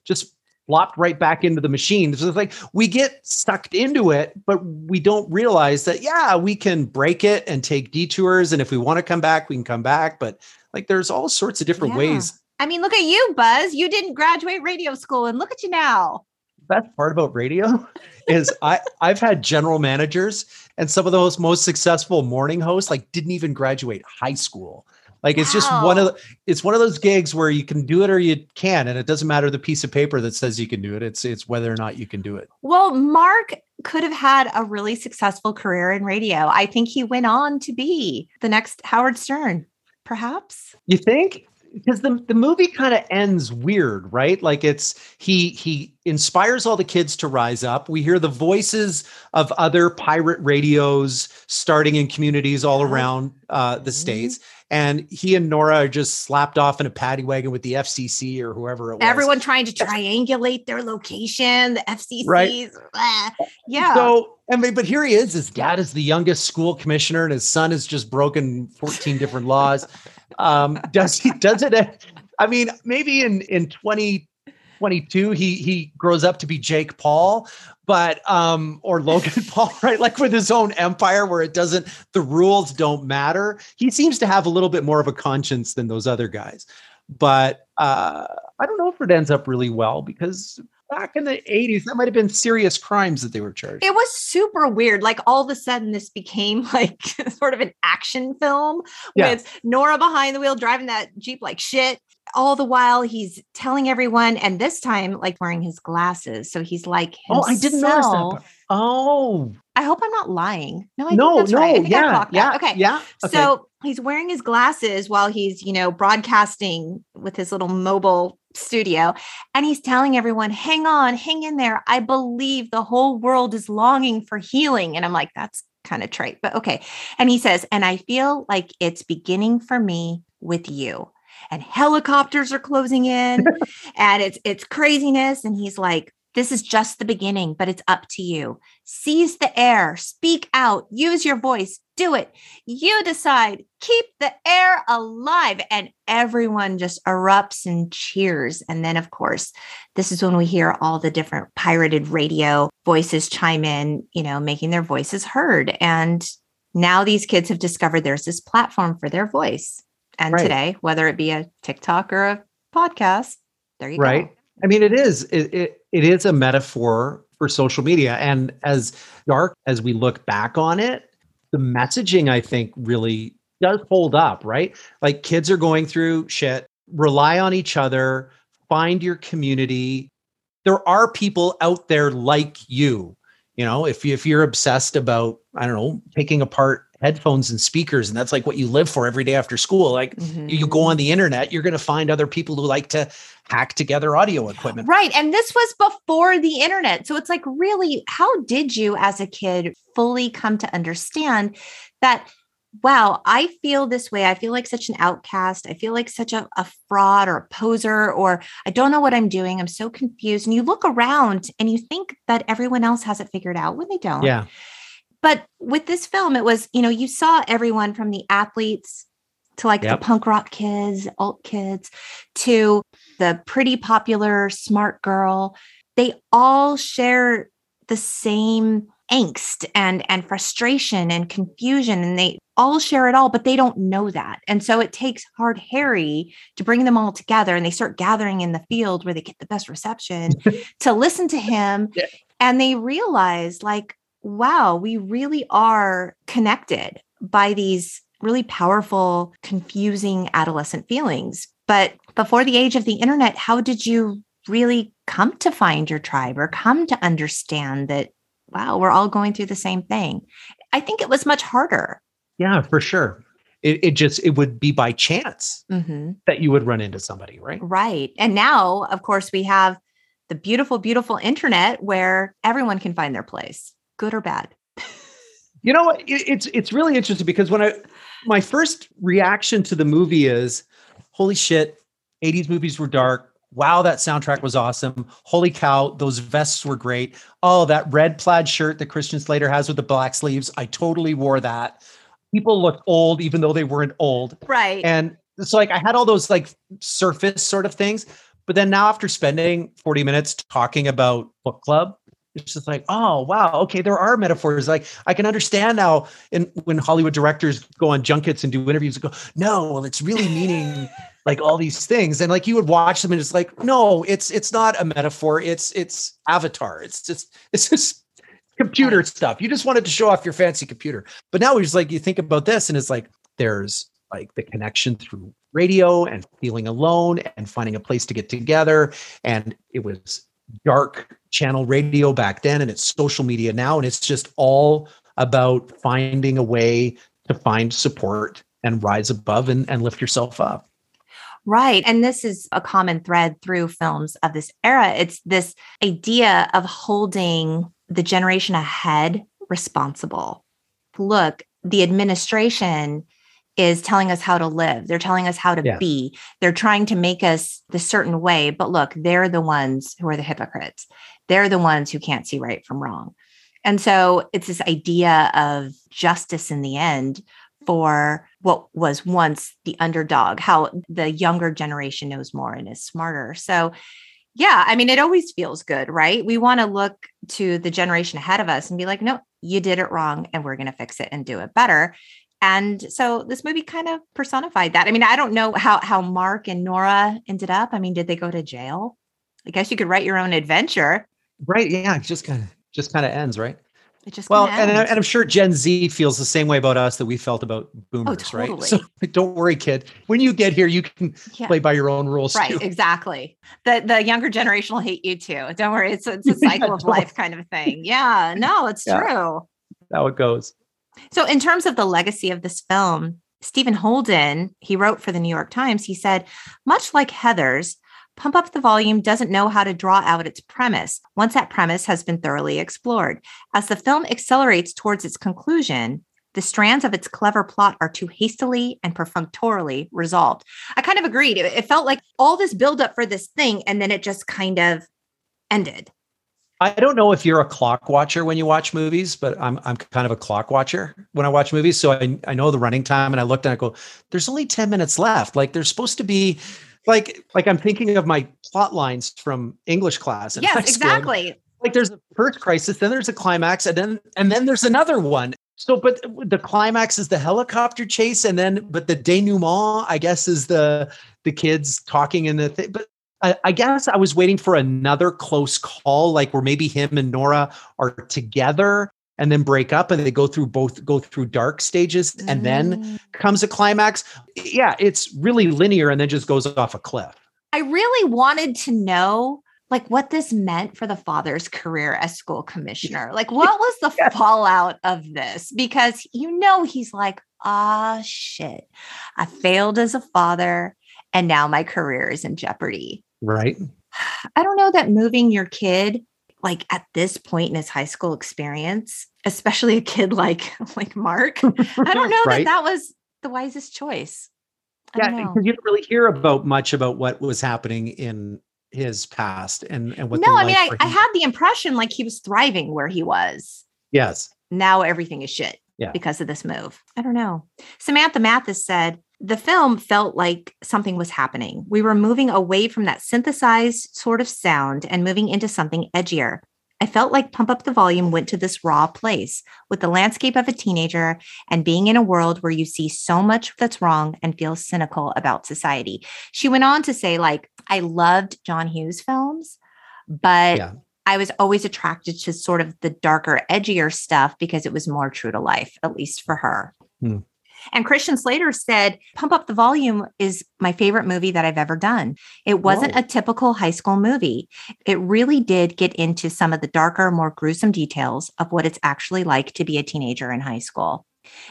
just flopped right back into the machine. So it's like we get sucked into it, but we don't realize that, yeah, we can break it and take detours. And if we want to come back, we can come back. But like there's all sorts of different yeah. ways. I mean, look at you, Buzz. You didn't graduate radio school and look at you now. Best part about radio is I I've had general managers and some of the most, most successful morning hosts like didn't even graduate high school. Like it's wow. just one of the, it's one of those gigs where you can do it or you can, and it doesn't matter the piece of paper that says you can do it. It's it's whether or not you can do it. Well, Mark could have had a really successful career in radio. I think he went on to be the next Howard Stern, perhaps. You think? because the, the movie kind of ends weird right like it's he he inspires all the kids to rise up we hear the voices of other pirate radios starting in communities all around uh, the mm-hmm. states and he and nora are just slapped off in a paddy wagon with the fcc or whoever it was everyone trying to triangulate their location the fcc right yeah so I mean, but here he is. His dad is the youngest school commissioner, and his son has just broken 14 different laws. Um, does he does it? I mean, maybe in in 2022 he he grows up to be Jake Paul, but um, or Logan Paul, right? Like with his own empire where it doesn't the rules don't matter. He seems to have a little bit more of a conscience than those other guys. But uh, I don't know if it ends up really well because back in the 80s that might have been serious crimes that they were charged it was super weird like all of a sudden this became like sort of an action film yeah. with nora behind the wheel driving that jeep like shit all the while he's telling everyone and this time like wearing his glasses so he's like himself. oh i didn't notice that oh. I hope i'm not lying. No I no no right. yeah yeah okay yeah okay. so he's wearing his glasses while he's you know broadcasting with his little mobile studio and he's telling everyone hang on hang in there. I believe the whole world is longing for healing. And i'm like that's kind of trite but okay. And he says and i feel like it's beginning for me with you and helicopters are closing in and it's it's craziness and he's like this is just the beginning, but it's up to you. Seize the air, speak out, use your voice, do it. You decide, keep the air alive. And everyone just erupts and cheers. And then, of course, this is when we hear all the different pirated radio voices chime in, you know, making their voices heard. And now these kids have discovered there's this platform for their voice. And right. today, whether it be a TikTok or a podcast, there you right. go. Right. I mean, it is. It, it, it is a metaphor for social media. And as dark as we look back on it, the messaging, I think, really does hold up, right? Like kids are going through shit, rely on each other, find your community. There are people out there like you. You know, if, you, if you're obsessed about, I don't know, taking apart headphones and speakers and that's like what you live for every day after school like mm-hmm. you go on the internet you're going to find other people who like to hack together audio equipment. Right and this was before the internet so it's like really how did you as a kid fully come to understand that wow i feel this way i feel like such an outcast i feel like such a, a fraud or a poser or i don't know what i'm doing i'm so confused and you look around and you think that everyone else has it figured out when they don't. Yeah but with this film, it was, you know, you saw everyone from the athletes to like yep. the punk rock kids, alt kids, to the pretty popular smart girl. They all share the same angst and and frustration and confusion and they all share it all but they don't know that and so it takes hard harry to bring them all together and they start gathering in the field where they get the best reception to listen to him yeah. and they realize like wow, we really are connected by these really powerful, confusing adolescent feelings. But before the age of the internet, how did you really come to find your tribe or come to understand that, wow, we're all going through the same thing? I think it was much harder. Yeah, for sure. It, it just it would be by chance mm-hmm. that you would run into somebody, right? Right. And now, of course, we have the beautiful, beautiful internet where everyone can find their place, good or bad. You know, it, it's it's really interesting because when I my first reaction to the movie is, holy shit, 80s movies were dark. Wow, that soundtrack was awesome. Holy cow, those vests were great. Oh, that red plaid shirt that Christian Slater has with the black sleeves. I totally wore that. People looked old, even though they weren't old. Right. And so like I had all those like surface sort of things. But then now after spending 40 minutes talking about book club, it's just like, oh wow, okay, there are metaphors. Like I can understand now in when Hollywood directors go on junkets and do interviews and go, no, well, it's really meaning like all these things. And like you would watch them and it's like, no, it's it's not a metaphor, it's it's avatar. It's just it's just computer stuff. You just wanted to show off your fancy computer. But now it's like you think about this and it's like there's like the connection through radio and feeling alone and finding a place to get together. And it was dark channel radio back then and it's social media now and it's just all about finding a way to find support and rise above and, and lift yourself up Right. And this is a common thread through films of this era. It's this idea of holding the generation ahead responsible. Look, the administration is telling us how to live. They're telling us how to yeah. be. They're trying to make us the certain way. But look, they're the ones who are the hypocrites. They're the ones who can't see right from wrong. And so it's this idea of justice in the end for what was once the underdog, how the younger generation knows more and is smarter. So, yeah, I mean, it always feels good, right? We want to look to the generation ahead of us and be like, no, you did it wrong, and we're going to fix it and do it better. And so this movie kind of personified that. I mean, I don't know how how Mark and Nora ended up. I mean, did they go to jail? I guess you could write your own adventure. Right. Yeah. It just kind of just kind of ends, right? It just well, and, and, I'm sure Gen Z feels the same way about us that we felt about oh, boomers, oh, totally. right? So don't worry, kid. When you get here, you can yeah. play by your own rules. Right, too. exactly. The the younger generation will hate you too. Don't worry, it's it's a cycle of life kind of thing. Yeah, no, it's yeah. true. How it goes. So, in terms of the legacy of this film, Stephen Holden, he wrote for the New York Times, he said, much like Heathers, Pump Up the Volume doesn't know how to draw out its premise once that premise has been thoroughly explored. As the film accelerates towards its conclusion, the strands of its clever plot are too hastily and perfunctorily resolved. I kind of agreed. It, felt like all this buildup for this thing, and then it just kind of ended. I don't know if you're a clock watcher when you watch movies, but I'm I'm kind of a clock watcher when I watch movies. So I, I know the running time and I looked and I go, there's only 10 minutes left. Like there's supposed to be like like I'm thinking of my plot lines from English class. Yes, exactly. Like there's a first crisis, then there's a climax, and then and then there's another one. So, but the climax is the helicopter chase, and then but the denouement, I guess, is the the kids talking in the thing. But I, I guess I was waiting for another close call, like where maybe him and Nora are together and then break up and they go through both go through dark stages and mm. then comes a climax. Yeah it's really linear and then just goes off a cliff. I really wanted to know like what this meant for the father's career as school commissioner. Like what was the yeah. fallout of this? Because you know he's like ah shit. I failed as a father and now my career is in jeopardy right i don't know that moving your kid like at this point in his high school experience, especially a kid like like Mark, I don't know right? that that was the wisest choice. I yeah, because you don't really hear about much about what was happening in his past and and what. No, I mean, I, I had the impression like he was thriving where he was. Yes. Now everything is shit. Yeah. Because of this move. I don't know. Samantha Mathis said, the film felt like something was happening. We were moving away from that synthesized sort of sound and moving into something edgier. I felt like Pump Up the Volume went to this raw place with the landscape of a teenager and being in a world where you see so much that's wrong and feel cynical about society. She went on to say, like, I loved John Hughes films, but yeah. I was always attracted to sort of the darker, edgier stuff because it was more true to life, at least for her. Hmm. And Christian Slater said, Pump Up the Volume is my favorite movie that I've ever done. It wasn't Whoa. a typical high school movie. It really did get into some of the darker, more gruesome details of what it's actually like to be a teenager in high school.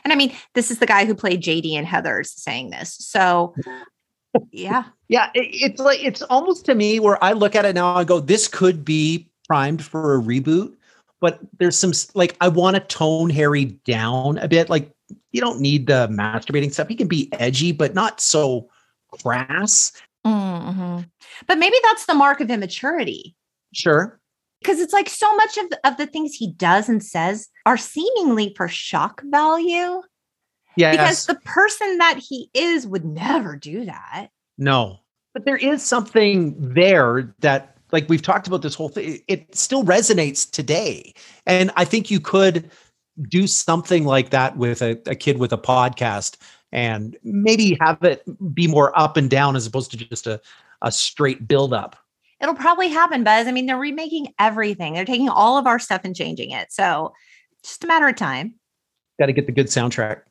And I mean, this is the guy who played JD and Heathers saying this. So, yeah. Yeah, it, it's like it's almost to me where I look at it now I go, this could be primed for a reboot, but there's some like I want to tone Harry down a bit. Like you don't need the masturbating stuff. He can be edgy, but not so crass. Mhm. But maybe that's the mark of immaturity. Sure. because it's like so much of the, of the things he does and says are seemingly for shock value Yeah. because the person that he is would never do that. No, but there is something there that, like we've talked about this whole thing, it still resonates today. And I think you could do something like that with a, a kid with a podcast and maybe have it be more up and down as opposed to just a, a straight build up. It'll probably happen, Buzz. I mean, they're remaking everything. They're taking all of our stuff and changing it. So just a matter of time. Got to get the good soundtrack.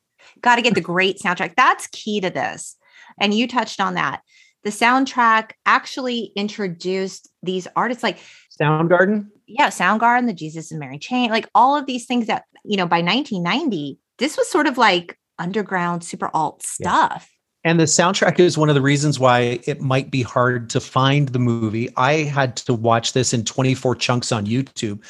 Got to get the great soundtrack. That's key to this. And you touched on that. The soundtrack actually introduced these artists like Soundgarden. yeah, Soundgarden, the Jesus and Mary Chain, like all of these things that, you know, by 1990, this was sort of like underground super alt Yeah. stuff. And the soundtrack is one of the reasons why it might be hard to find the movie. I had to watch this in 24 chunks on YouTube.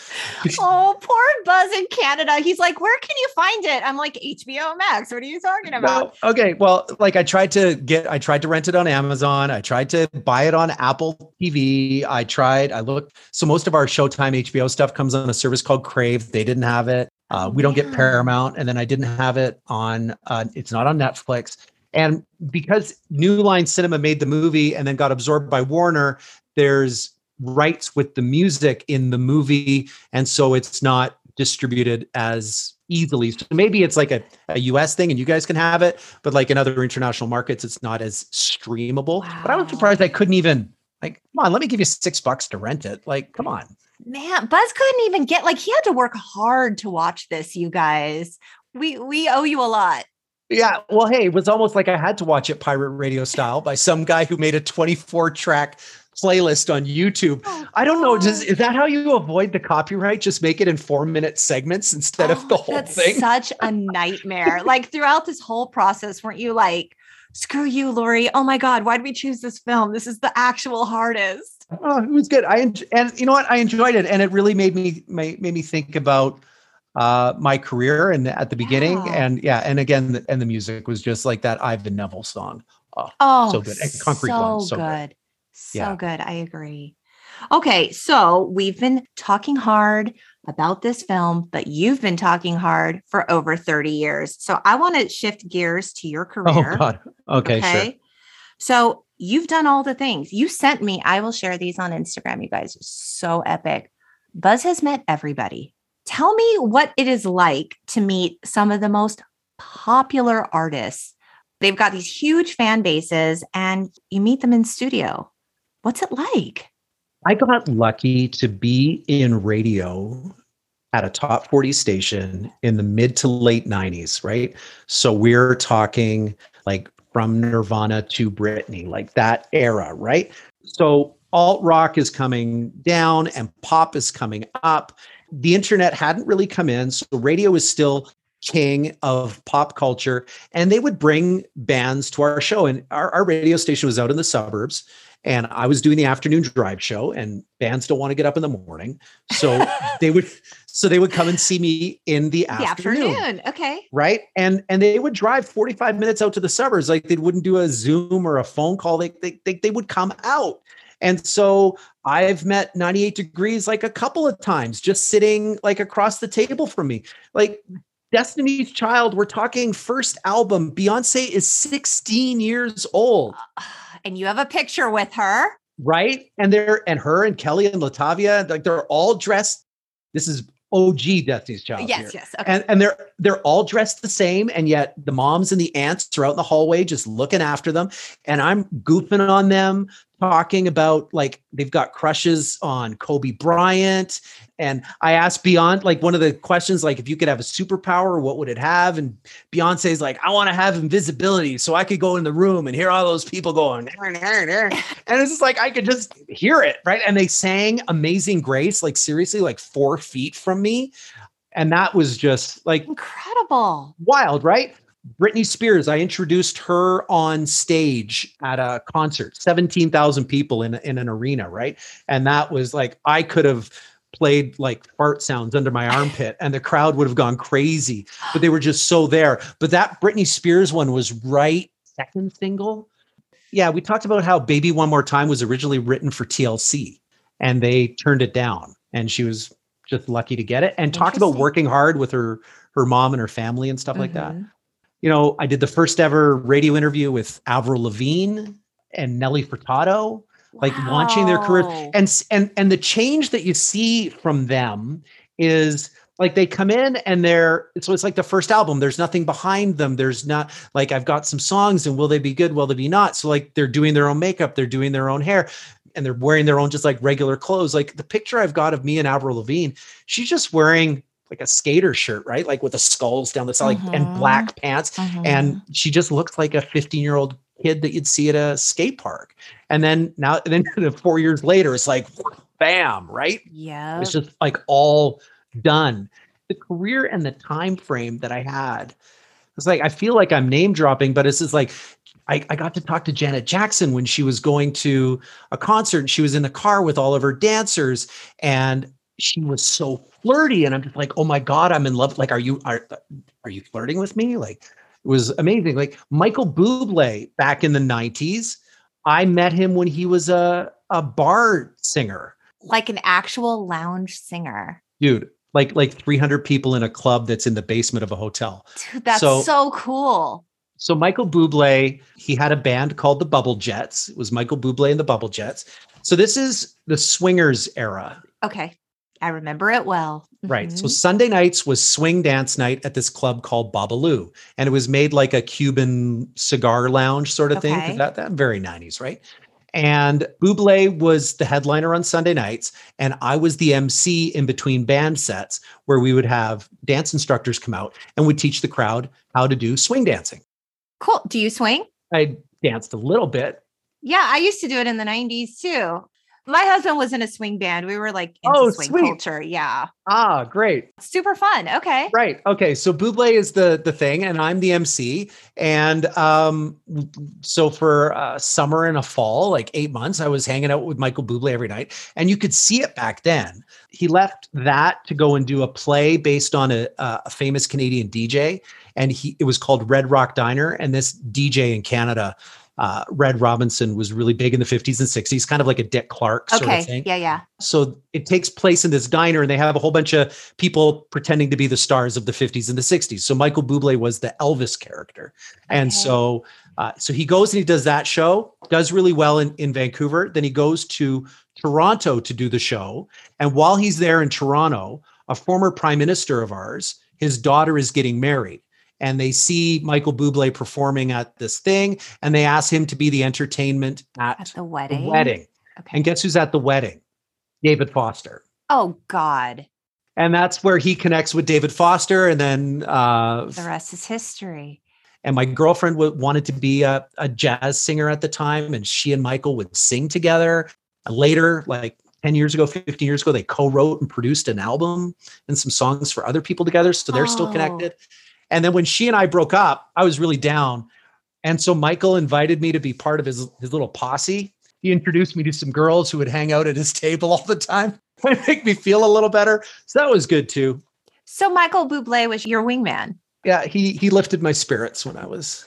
Oh, poor Buzz in Canada. He's like, where can you find it? I'm like, HBO Max. What are you talking about? No. Okay. Well, like I tried to get, I tried to rent it on Amazon. I tried to buy it on Apple TV. I tried, I looked. So most of our Showtime HBO stuff comes on a service called Crave. They didn't have it. Uh, we don't get. Paramount. And then I didn't have it on, uh, it's not on Netflix. And because New Line Cinema made the movie and then got absorbed by Warner, there's rights with the music in the movie. And so it's not distributed as easily. So maybe it's like a, a US thing and you guys can have it, but like in other international markets, it's not as streamable. But I was surprised I couldn't even like, come on, let me give you six bucks to rent it. Like, come on. Man, Buzz couldn't even get like he had to work hard to watch this, you guys. We we owe you a lot. Yeah. Well, hey, it was almost like I had to watch it pirate radio style by some guy who made a 24 track playlist on YouTube. Oh, I don't know. Does is that how you avoid the copyright? Just make it in four minute segments instead of Oh, the whole that's thing. such a nightmare. like throughout this whole process, weren't you like, screw you, Lori? Oh my God, why did we choose this film? This is the actual hardest. Oh, it was good. I and you know what? I enjoyed it, and it really made me made, made me think about uh my career and at the beginning Yeah. and yeah and again the, and the music was just like that Ivan Neville song Oh, So good. And Concrete so Blonde, so good. good. So Yeah. good. I agree. Okay, so we've been talking hard about this film, but you've been talking hard for over 30 years. So I want to shift gears to your career. oh god okay, sure So you've done all the things. You sent me, I will share these on Instagram, you guys. So epic. Buzz has met everybody. Tell me what it is like to meet some of the most popular artists. They've got these huge fan bases and you meet them in studio. What's it like? I got lucky to be in radio at a top 40 station in the mid to late 90s, right? So we're talking like from Nirvana to Britney, like that era, right? So alt rock is coming down and pop is coming up. The internet hadn't really come in, so radio is still king of pop culture. And they would bring bands to our show. And our, our radio station was out in the suburbs and I was doing the afternoon drive show, and bands don't want to get up in the morning, so they would, so they would come and see me in the The afternoon, afternoon. Okay. right? And and they would drive forty five minutes out to the suburbs, like they wouldn't do a Zoom or a phone call. They they they, they would come out, and so I've met ninety eight degrees like a couple of times, just sitting like across the table from me, like. Destiny's Child, we're talking first album. Beyonce is 16 years old uh, And you have a picture with her. right? And they're and her and Kelly and LaTavia, like they're all dressed. This is OG Destiny's Child. yes, here. yes. Okay. And and they're they're all dressed the same, and yet the moms and the aunts are out in the hallway just looking after them. And I'm goofing on them, talking about like they've got crushes on Kobe Bryant. And I asked Beyonce, like one of the questions, like if you could have a superpower, what would it have? And Beyonce's like, I want to have invisibility so I could go in the room and hear all those people going, and it's just like I could just hear it, right? And they sang Amazing Grace, like seriously, like four feet from me. And that was just like incredible, wild, right? Britney Spears, I introduced her on stage at a concert, 17,000 people in, in an arena, right? And that was like, I could have played like fart sounds under my armpit and the crowd would have gone crazy, but they were just so there. But that Britney Spears one was right second single. Yeah, we talked about how Baby One More Time was originally written for TLC and they turned it down and she was just lucky to get it and talked about working hard with her her mom and her family and stuff mm-hmm. like that. You know, I did the first ever radio interview with Avril Lavigne and Nelly Furtado, like wow. launching their career. And and and the change that you see from them is like they come in and they're so it's like the first album. There's nothing behind them. There's not like i've got some songs and will they be good? Will they be not? So like they're doing their own makeup. They're doing their own hair and they're wearing their own just like regular clothes. Like the picture i've got of me and avril lavigne she's just wearing like a skater shirt, right? Like with the skulls down the side, like, and mm-hmm. black pants. Mm-hmm. And she just looks like a 15 year old kid that you'd see at a skate park. And then now, and then four years later, it's like, bam, right? Yeah. It's just like all done. The career and the time frame that I had, it's like I feel like I'm name dropping, but it's just like I, I, got to talk to Janet Jackson when she was going to a concert she was in the car with all of her dancers. And she was so flirty and i'm just like oh my god i'm in love like are you are are you flirting with me like it was amazing like michael bublé back in the 90s i met him when he was a a bar singer like an actual lounge singer dude like like 300 people in a club that's in the basement of a hotel dude that's so, so cool so Michael Bublé, he had a band called the Bubble Jets. It was Michael Bublé and the Bubble Jets. So this is the swingers era. Okay. I remember it well. Right. Mm-hmm. So Sunday nights was swing dance night at this club called Babalu. And it was made like a Cuban cigar lounge sort of okay. thing. That, that very 90s, right? And Buble was the headliner on Sunday nights. And I was the MC in between band sets where we would have dance instructors come out and would teach the crowd how to do swing dancing. Cool. Do you swing? I danced a little bit. Yeah, I used to do it in the 90s too. My husband was in a swing band. We were like into oh, swing sweet. culture. Yeah. Ah, great. Super fun. Okay. Right. Okay. So Buble is the the thing, and I'm the MC. And um, so for a summer and a fall, like eight months, I was hanging out with Michael Buble every night, and you could see it back then. He left that to go and do a play based on a, a famous Canadian DJ, and he it was called Red Rock Diner. And this DJ in Canada uh, Red Robinson was really big in the 50s and 60s, kind of like a Dick Clark sort okay. of thing. Yeah, yeah. So it takes place in this diner, and they have a whole bunch of people pretending to be the stars of the 50s and the 60s. So Michael Bublé was the Elvis character, okay. and so uh, so he goes and he does that show, does really well in in Vancouver. Then he goes to Toronto to do the show, and while he's there in Toronto, a former prime minister of ours, his daughter is getting married and they see Michael Bublé performing at this thing and they ask him to be the entertainment at, at the wedding. The wedding. Okay. And guess who's at the wedding? David Foster. Oh God. And that's where he connects with David Foster and then uh, the rest is history. And my girlfriend w- wanted to be a, a jazz singer at the time and she and Michael would sing together. Later, like 10 years ago, 15 years ago, they co-wrote and produced an album and some songs for other people together. So they're oh. still connected. And then when she and I broke up, I was really down. And so Michael invited me to be part of his, his little posse. He introduced me to some girls who would hang out at his table all the time to make me feel a little better. So that was good too. So Michael Bublé was your wingman. Yeah, he he lifted my spirits when I was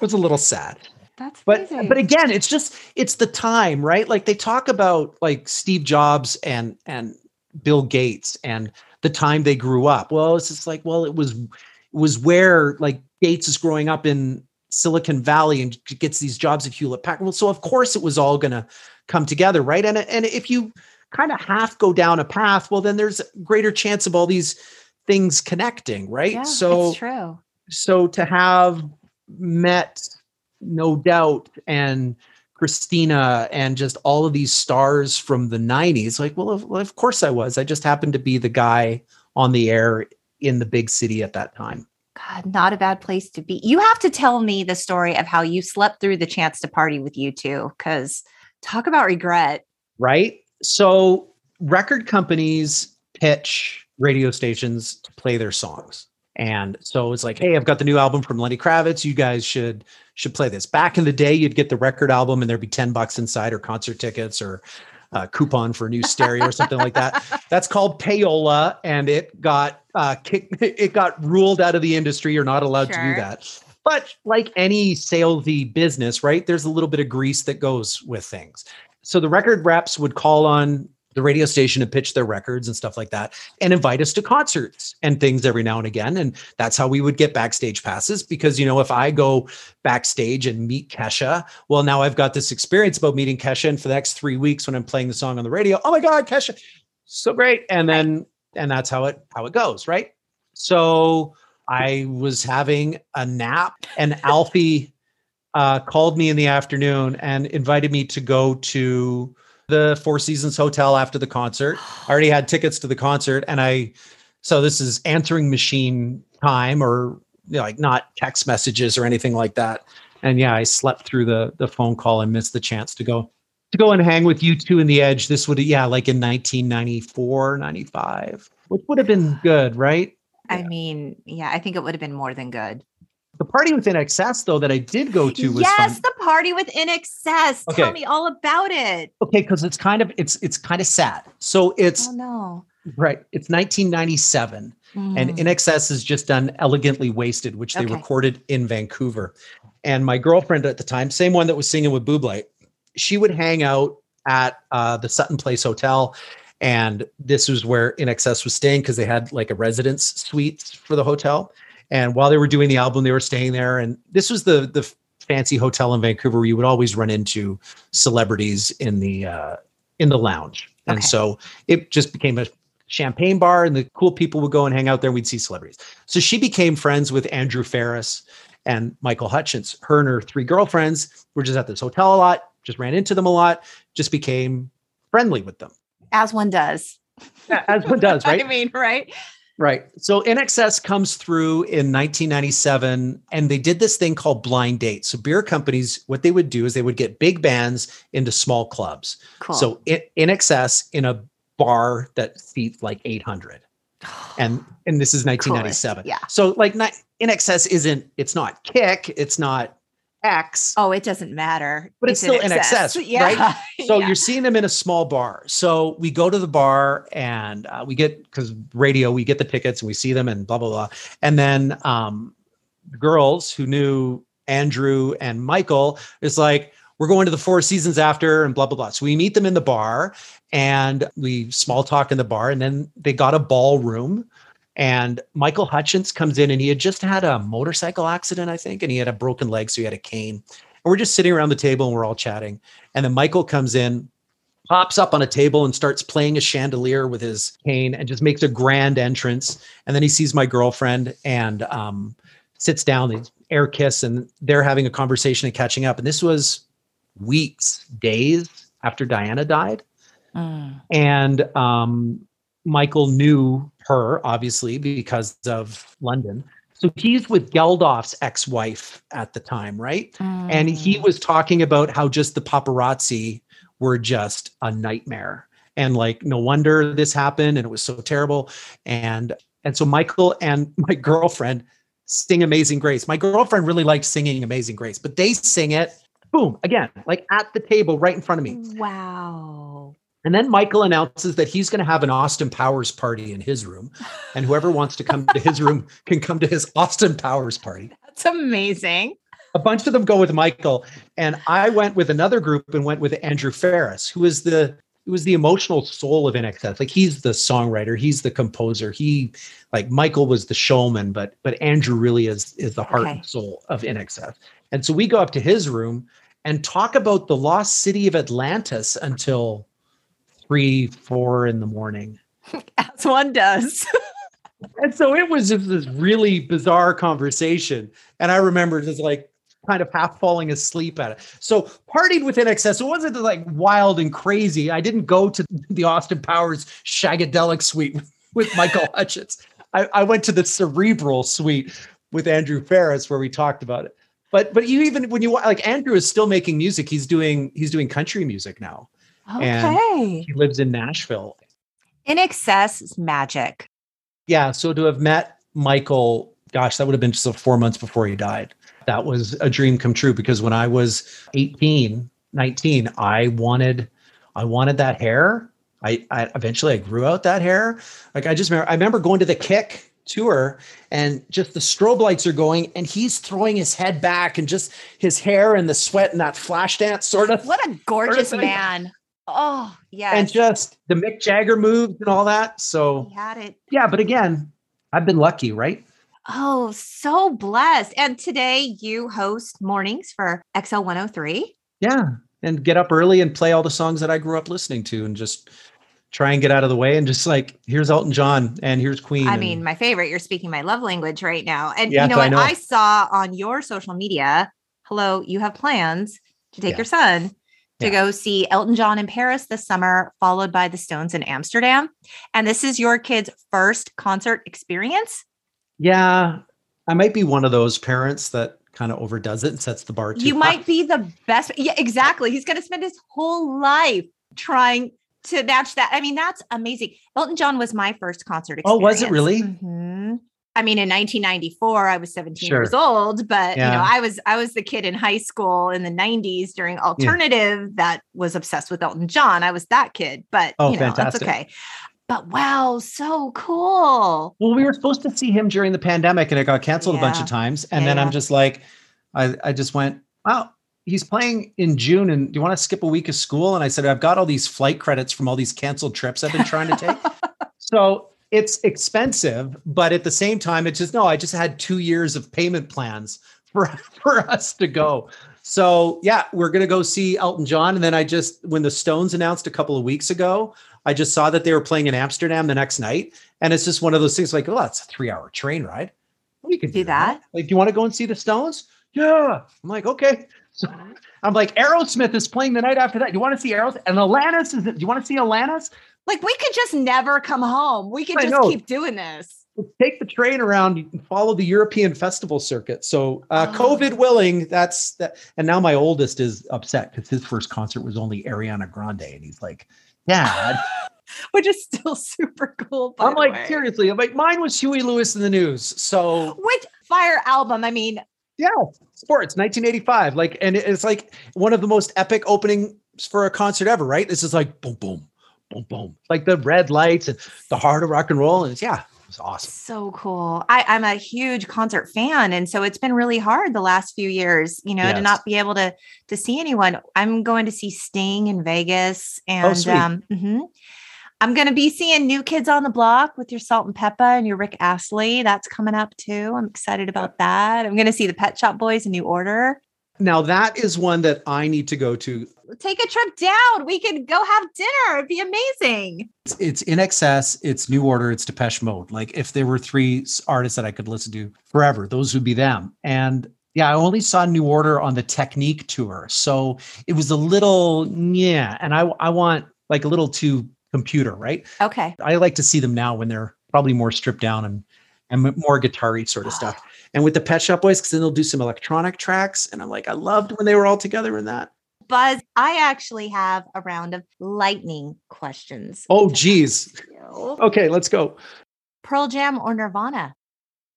was a little sad. That's but amazing. but again, it's just it's the time, right? Like they talk about like Steve Jobs and and Bill Gates and the time they grew up. Well, it's just like, well, it was was where like Gates is growing up in Silicon Valley and gets these jobs at Hewlett Packard. Well, so of course it was all going to come together, right? And and if you kind of half go down a path, well, then there's a greater chance of all these things connecting, right? Yeah, so true. So to have met, No Doubt, and Christina and just all of these stars from the 90s. Like, well, of, well, of course I was. I just happened to be the guy on the air in the big city at that time. God, not a bad place to be. You have to tell me the story of how you slept through the chance to party with U2, because talk about regret. Right. So, record companies pitch radio stations to play their songs. And so it's like, hey, I've got the new album from Lenny Kravitz. You guys should should play this. Back in the day, you'd get the record album and there'd be 10 bucks inside or concert tickets or a coupon for a new stereo or something like that. That's called payola, and it got uh, kicked, it got ruled out of the industry. You're not allowed sure. to do that. But like any salesy business, right? There's a little bit of grease that goes with things. So the record reps would call on the radio station to pitch their records and stuff like that and invite us to concerts and things every now and again and that's how we would get backstage passes because you know if i go backstage and meet kesha well now i've got this experience about meeting kesha and for the next three weeks when i'm playing the song on the radio oh my god kesha so great and then and that's how it how it goes right so i was having a nap and alfie uh, called me in the afternoon and invited me to go to the Four Seasons Hotel after the concert. I already had tickets to the concert, and I so this is answering machine time or you know, like not text messages or anything like that. And yeah, I slept through the the phone call and missed the chance to go to go and hang with U2 in the edge. This would yeah, like in 1994, 95, which would have been good, right? I yeah. mean, yeah, I think it would have been more than good. The party with INXS, though, that I did go to was yes, fun. the party with INXS. Okay. Tell me all about it. Okay, because it's kind of it's it's kind of sad. So it's oh no, right. It's 1997, mm. and INXS has just done "Elegantly Wasted," which they okay. recorded in Vancouver. And my girlfriend at the time, same one that was singing with Buble, she would hang out at uh, the Sutton Place Hotel. And this was where INXS was staying because they had like a residence suite for the hotel. And while they were doing the album, they were staying there. And this was the the fancy hotel in Vancouver where you would always run into celebrities in the uh, in the lounge. And so it just became a champagne bar, and the cool people would go and hang out there. and We'd see celebrities. So she became friends with Andrew Farriss and Michael Hutchence. Her and her three girlfriends were just at this hotel a lot. Just ran into them a lot. Just became friendly with them, as one does. Yeah, as one does, right? I mean, right? Right. So INXS comes through in 1997 and they did this thing called blind date. So beer companies, what they would do is they would get big bands into small clubs. Cool. So INXS in a bar that seats like 800. And and this is 1997. Yeah. So like not INXS isn't it's not kick, it's not X. Oh, it doesn't matter. But it's, it's still INXS, yeah. right? So yeah. you're seeing them in a small bar. So we go to the bar and uh, we get because radio, we get the tickets and we see them and blah blah blah. And then um, girls who knew Andrew and Michael is like, we're going to the Four Seasons after and blah blah blah. So we meet them in the bar and we small talk in the bar, and then they got a ballroom and Michael Hutchence comes in and he had just had a motorcycle accident, I think, and he had a broken leg, so he had a cane. And we're just sitting around the table and we're all chatting. And then Michael comes in, pops up on a table and starts playing a chandelier with his cane and just makes a grand entrance. And then he sees my girlfriend and um, sits down, they air kiss, and they're having a conversation and catching up. And this was weeks, days after Diana died. Mm. And um, Michael knew her, obviously, because of London. So he's with Geldof's ex wife at the time, right? Mm. And he was talking about how just the paparazzi were just a nightmare. And like, no wonder this happened and it was so terrible. And and so Michael and my girlfriend sing Amazing Grace. My girlfriend really likes singing Amazing Grace, but they sing it, boom, again, like at the table right in front of me. Wow. And then Michael announces that he's going to have an Austin Powers party in his room. And whoever wants to come to his room can come to his Austin Powers party. That's amazing. A bunch of them go with Michael. And I went with another group and went with Andrew Farriss, who is the who is the emotional soul of INXS. Like he's the songwriter, he's the composer. He like Michael was the showman, but but Andrew really is is the heart okay. and soul of INXS. And so we go up to his room and talk about the lost city of Atlantis until three, four in the morning. As one does. and so it was just this really bizarre conversation. And I remember just like kind of half falling asleep at it. So partied with INXS. It wasn't like wild and crazy. I didn't go to the Austin Powers Shagadelic suite with Michael Hutchence. I, I went to the cerebral suite with Andrew Farriss where we talked about it. But but you even when you like Andrew is still making music. He's doing he's doing country music now. Okay. he lives in Nashville. INXS is magic. Yeah. So to have met Michael, gosh, that would have been just four months before he died. That was a dream come true because when I was 18, 19, I wanted I wanted that hair. I, I eventually I grew out that hair. Like I just remember I remember going to the kick tour and just the strobe lights are going and he's throwing his head back and just his hair and the sweat and that flash dance sort of What a gorgeous man. Oh, yeah. and just the Mick Jagger moves and all that. So he had it. yeah, but again, I've been lucky, right? Oh, so blessed. And today you host mornings for XL 103. Yeah. And get up early and play all the songs that I grew up listening to and just try and get out of the way and just like here's Elton John and here's Queen. I and- mean, my favorite, you're speaking my love language right now. And you know I what? know. I saw on your social media, hello, you have plans to take Yeah. your son to Yeah. go see Elton John in Paris this summer, followed by the Stones in Amsterdam. And this is your kid's first concert experience. yeah, I might be one of those parents that kind of overdoes it and sets the bar too You high. might be the best. Yeah, exactly. He's going to spend his whole life trying to match that. I mean, that's amazing. Elton John was my first concert experience. Oh, was it really? Mhm. I mean, in 1994, I was 17 Sure. years old, but you know, I was I was the kid in high school in the 90s during alternative that was obsessed with Elton John. I was that kid, but Oh, you know, fantastic. that's okay. But wow, so cool. Well, we were supposed to see him during the pandemic and it got canceled a bunch of times. And Yeah, then. I'm just like, I, I just went, wow, he's playing in June. And do you want to skip a week of school? And I said, I've got all these flight credits from all these canceled trips I've been trying to take. so it's expensive, but at the same time, it's just no, I just had two years of payment plans for, for us to go. So yeah, we're gonna go see Elton John. And then I just when the Stones announced a couple of weeks ago, I just saw that they were playing in Amsterdam the next night. And it's just one of those things like, oh, that's a three hour train ride. We could Do that. Like, do you want to go and see the Stones? Yeah. I'm like, okay. So I'm like, Aerosmith is playing the night after that. Do you want to see Aerosmith? And Alanis is, do you want to see Alanis? Like we could just never come home. We could I just know. keep doing this. Take the train around. Can follow the European festival circuit. So, uh, Oh. COVID willing, that's that. And now my oldest is upset because his first concert was only Ariana Grande, and he's like, "Dad." Which is still super cool. I'm like, way. seriously. I'm like, mine was Huey Lewis and the News. So Which fire album? I mean, yeah, sports, 1985. Like, and it's like one of the most epic openings for a concert ever, right? This is like boom, boom, boom, boom, like the red lights and the heart of rock and roll. And it's yeah, it was awesome. so cool. I, I'm a huge concert fan. And so it's been really hard the last few years, you know, to not be able to to see anyone. I'm going to see Sting in Vegas. And sweet. um, mhm. I'm going to be seeing New Kids on the Block with your Salt-N-Pepa and your Rick Astley. That's coming up too. I'm excited about that. I'm going to see the Pet Shop Boys in New Order. Now that is one that I need to go to. Take a trip down. We can go have dinner. It'd be amazing. It's, it's INXS. It's New Order. It's Depeche Mode. Like if there were three artists that I could listen to forever, those would be them. And yeah, I only saw New Order on the Technique tour, so it was a little yeah. And I I want like a little too computer, right? Okay. I like to see them now when they're probably more stripped down and and more guitar-y sort of ah. stuff. And with the Pet Shop Boys, because then they'll do some electronic tracks. And I'm like, I loved when they were all together in that. Buzz, I actually have a round of lightning questions. Oh, geez. Okay, let's go. Pearl Jam or Nirvana?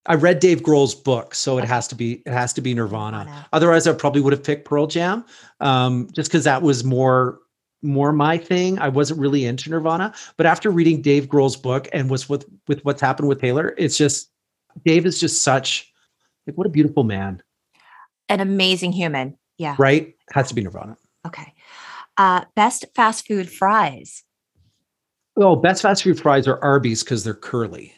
I read Dave Grohl's book, so it has to be it has to be Nirvana. Nirvana. Otherwise, I probably would have picked Pearl Jam, um, just because that was more more my thing. I wasn't really into Nirvana, but after reading Dave Grohl's book and was with with what's happened with Taylor, it's just Dave is just such like what a beautiful man, An amazing human. Yeah. right? Has to be Nirvana. Okay. Uh, best fast food fries. Oh, best fast food fries are Arby's because they're curly.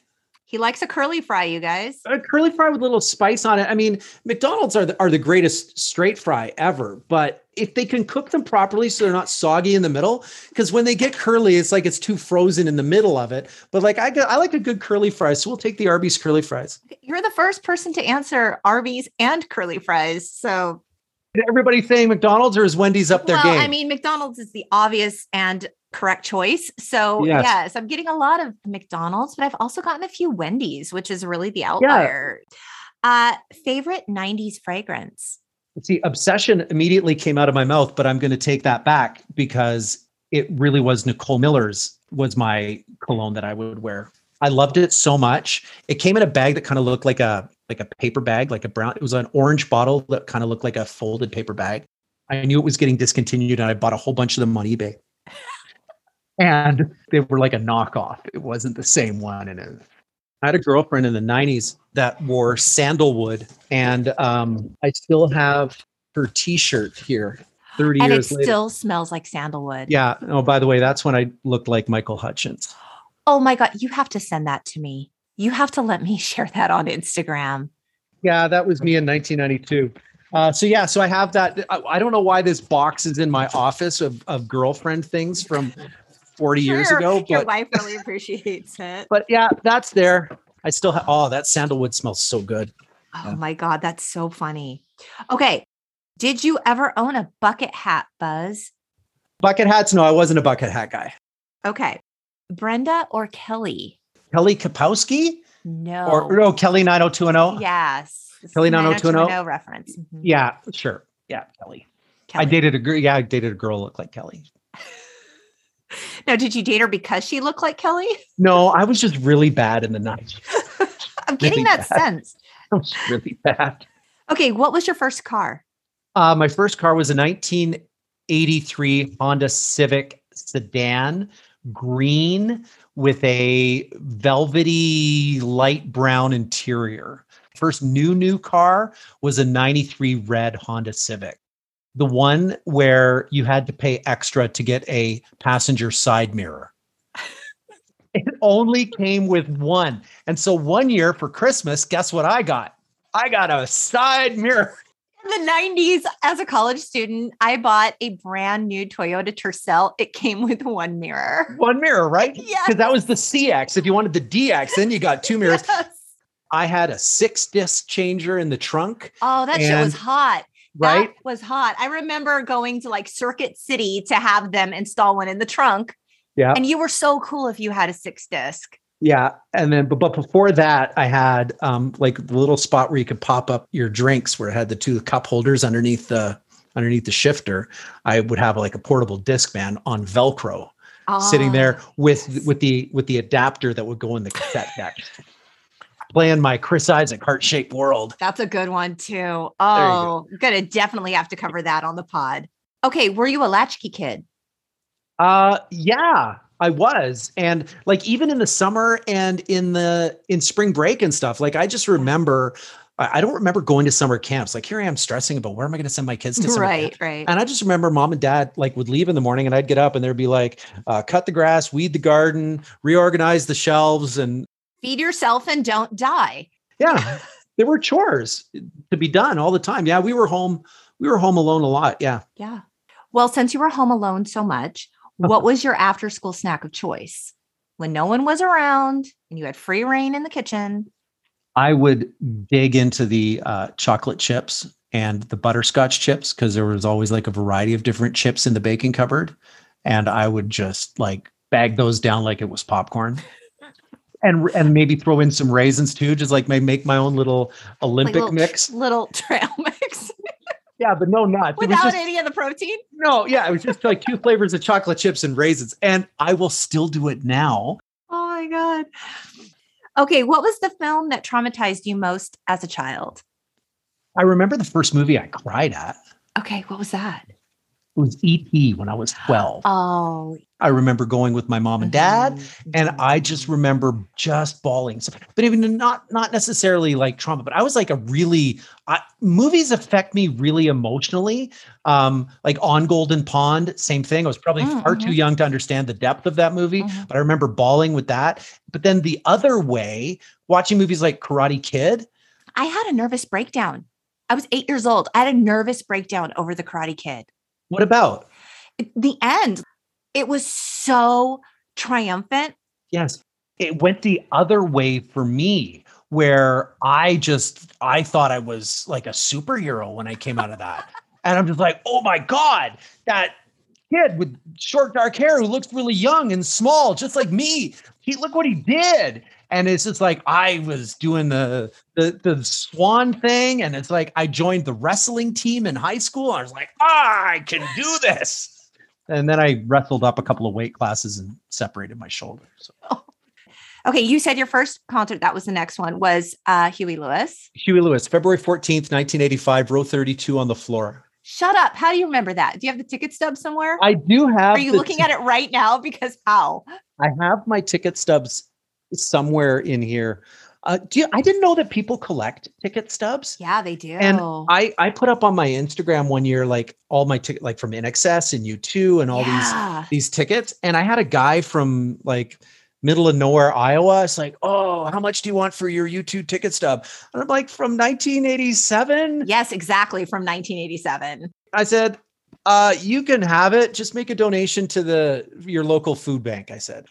He likes a curly fry, you guys. A curly fry with a little spice on it. I mean, McDonald's are the, are the greatest straight fry ever, but if they can cook them properly so they're not soggy in the middle, because when they get curly, it's like it's too frozen in the middle of it. But like I, I like a good curly fry, so we'll take the Arby's curly fries. You're the first person to answer Arby's and curly fries, so everybody saying McDonald's or is Wendy's up their well, game? I mean, McDonald's is the obvious and correct choice. So Yes. yes. I'm getting a lot of McDonald's, but I've also gotten a few Wendy's, which is really the outlier. Uh, favorite 90s fragrance. See, obsession immediately came out of my mouth, but I'm going to take that back because it really was Nicole Miller's was my cologne that I would wear. I loved it so much. It came in a bag that kind of looked like a like a paper bag, like a brown. It was an orange bottle that kind of looked like a folded paper bag. I knew it was getting discontinued, and I bought a whole bunch of them on eBay. And they were like a knockoff. It wasn't the same one, and it, I had a girlfriend in the 90s that wore sandalwood, and um, I still have her t shirt here 30 And it years later. still smells like sandalwood. yeah. Oh, by the way, that's when I looked like Michael Hutchence. Oh my God. You have to send that to me. You have to let me share that on Instagram. Yeah, that was me in 1992. Uh, so yeah, so I have that. I, I don't know why this box is in my office of, of girlfriend things from 40 years Sure, ago, Your but wife really appreciates it. but yeah, that's there. I still have. Oh, that sandalwood smells so good. Oh Yeah. my God. That's so funny. Okay. Did you ever own a bucket hat, Buzz? Bucket hats? No, I wasn't a bucket hat guy. Okay. Brenda or Kelly? Kelly Kapowski No. or no Kelly 90210. Yes. Kelly the 90210? reference. Mhm. Yeah, sure. Yeah, Kelly. I dated a girl. Yeah, I dated a girl who looked like Kelly. Now, did you date her because she looked like Kelly? No, I was just really bad in the night. I'm getting Really that bad. sense. I was really bad. Okay. What was your first car? Uh, my first car was a 1983 Honda Civic sedan, green with a velvety light brown interior. First new new car was a 93 red Honda Civic. The one where you had to pay extra to get a passenger side mirror. it only came with one. And so one year for Christmas, guess what I got? I got a side mirror. In the 90s, as a college student, I bought a brand new Toyota Tercel. It came with one mirror. one mirror, right? Yes. Because that was the CX. If you wanted the DX, then you got two mirrors. Yes. I had a six disc changer in the trunk, Oh, that shit was hot. Right? That was hot. I remember going to like Circuit City to have them install one in the trunk. Yeah. And you were so cool if you had a six disc. Yeah. And then, but, but before that, I had um, like the little spot where you could pop up your drinks where it had the two cup holders underneath the underneath the shifter. I would have like a portable Discman on Velcro sitting there Oh, with yes. with the with the adapter that would go in the cassette deck. Playing my Chris Isaak heart shaped world. That's a good one too. go. Oh, gonna definitely have to cover that on the pod. Okay, were you a latchkey kid? Uh yeah, I was. And like even in the summer and in the in spring break and stuff, like I just remember I don't remember going to summer camps. Like here I am stressing about where am I going to send my kids to summer camp? Right, right. And I just remember mom and dad like would leave in the morning and I'd get up and there'd be like uh, cut the grass, weed the garden, reorganize the shelves and Feed yourself and don't die. yeah, there were chores to be done all the time. Yeah, we were home we were home alone a lot. Yeah. Yeah. Well, since you were home alone so much, what was your after school snack of choice? When no one was around and you had free reign in the kitchen. I would dig into the uh, chocolate chips and the butterscotch chips because there was always like a variety of different chips in the baking cupboard. And I would just like bag those down like it was popcorn. And, and maybe throw in some raisins too, just like may make my own little like Olympic little, mix. Little trail mix Yeah, but no nuts. Without just, any of the protein. no, yeah, it was just like two flavors of chocolate chips and raisins. And I will still do it now. Oh my God. Okay. What was the film that traumatized you most as a child? I remember the first movie I cried at. Okay. What was that? It was E.T. when I was 12. Oh, I remember going with my mom and dad, Mhm. and I just remember just bawling. So- But even not not necessarily like trauma, but I was like a really I, movies affect me really emotionally. Um, like on Golden Pond, same thing. I was probably Mm, far too mhm. young to understand the depth of that movie, Mhm. but I remember bawling with that. But then the other way, watching movies like Karate Kid, I had a nervous breakdown. I was eight years old. I had a nervous breakdown over the Karate Kid. What about? The end, it was so triumphant. Yes. It went the other way for me where I just I thought I was like a superhero when I came out of that. and I'm just like, "Oh my god, that kid with short dark hair who looks really young and small just like me. He look what he did." And it's just like I was doing the the the swan thing and it's like I joined the wrestling team in high school. I was like, "Ah, I can do this." And then I wrestled up a couple of weight classes and separated my shoulder. So Okay, you said your first concert, that was the next one, was uh, Huey Lewis. Huey Lewis, February 14th, 1985, row 32 on the floor. Shut up. How do you remember that? Do you have the ticket stub somewhere? I do have Are you looking ti- at it right now? Because how? I have my ticket stubs somewhere in here. Uh, do you, I didn't know that people collect ticket stubs. Yeah, they do. And I, I put up on my Instagram one year like all my ticket like from INXS and U2 and all these yeah. these tickets. And I had a guy from like middle of nowhere, Iowa. It's like, oh, how much do you want for your U2 ticket stub? And I'm like, from 1987. Yes, exactly. From 1987. I said, uh, you can have it. Just make a donation to the your local food bank. I said.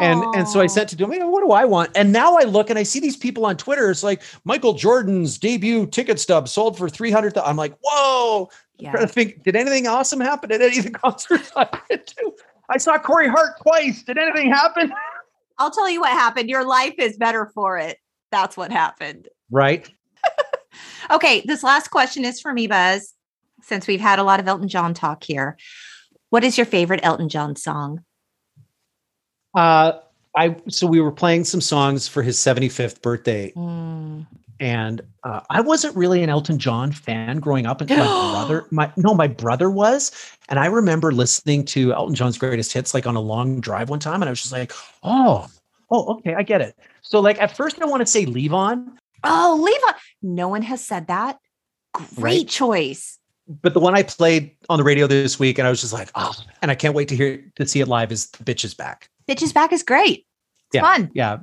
And and so I sent to him. "Hey, What do I want? And now I look and I see these people on Twitter. It's like Michael Jordan's debut ticket stub sold for three hundred. I'm like, whoa! Yeah. trying to think, did anything awesome happen at any of the concerts I went to? I saw Corey Hart twice. Did anything happen? I'll tell you what happened. Your life is better for it. That's what happened. Right. Okay, this last question is for me, Buzz. Since we've had a lot of Elton John talk here, what is your favorite Elton John song? Uh, I so we were playing some songs for his 75th birthday, Mm. and uh, I wasn't really an Elton John fan growing up. Until my brother, my no, my brother was, and I remember listening to Elton John's greatest hits like on a long drive one time, and I was just like, oh, oh, okay, I get it. So like at first I want to say Levon, Oh, Levon. No one has said that. Great Right? choice. but the one I played on the radio this week, and I was just like, oh, and I can't wait to hear to see it live. Is the Bitch is back? Bitches Back is great. It's Yeah. fun. Yeah,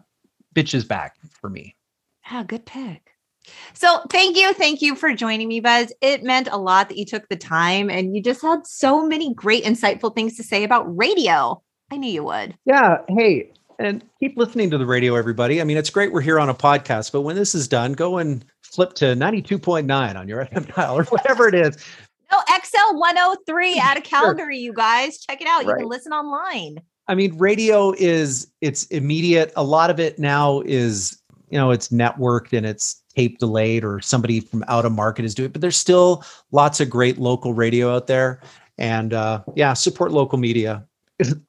Bitch is back for me. Yeah, good pick. So thank you. Thank you for joining me, Buzz. It meant a lot that you took the time and you just had so many great, insightful things to say about radio. I knew you would. Yeah. Hey, and keep listening to the radio, everybody. I mean, it's great we're here on a podcast, but when this is done, go and flip to 92.9 on your FM dial or whatever it is. No, XL 103 out of Calgary, you guys. Check it out. You Right. can listen online. I mean, radio is it's immediate. A lot of it now is, you know, it's networked and it's tape delayed or somebody from out of market is doing it, but there's still lots of great local radio out there. And uh, yeah, support local media.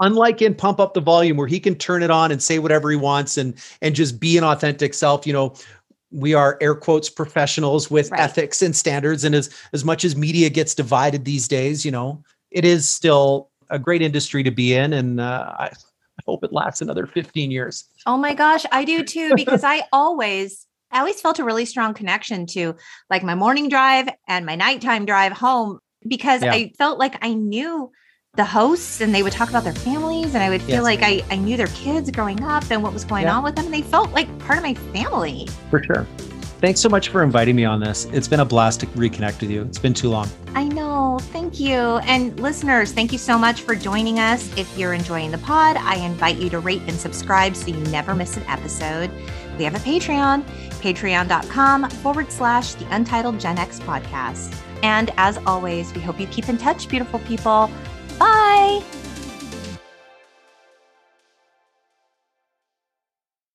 Unlike in Pump Up the Volume, where he can turn it on and say whatever he wants and and just be an authentic self, you know, we are air quotes professionals with Right. ethics and standards. And as as much as media gets divided these days, you know, it is still a great industry to be in. And uh, I, I hope it lasts another 15 years. Oh my gosh, I do too, because I always, I always felt a really strong connection to like my morning drive and my nighttime drive home because Yeah. I felt like I knew the hosts and they would talk about their families and I would feel Yes. like I, I knew their kids growing up and what was going Yeah. on with them. And they felt like part of my family. For sure. Thanks so much for inviting me on this. It's been a blast to reconnect with you. It's been too long. I know. Thank you. And listeners, thank you so much for joining us. If you're enjoying the pod, I invite you to rate and subscribe so you never miss an episode. We have a Patreon, patreon.com forward slash the Untitled Gen X podcast. And as always, we hope you keep in touch, beautiful people. Bye.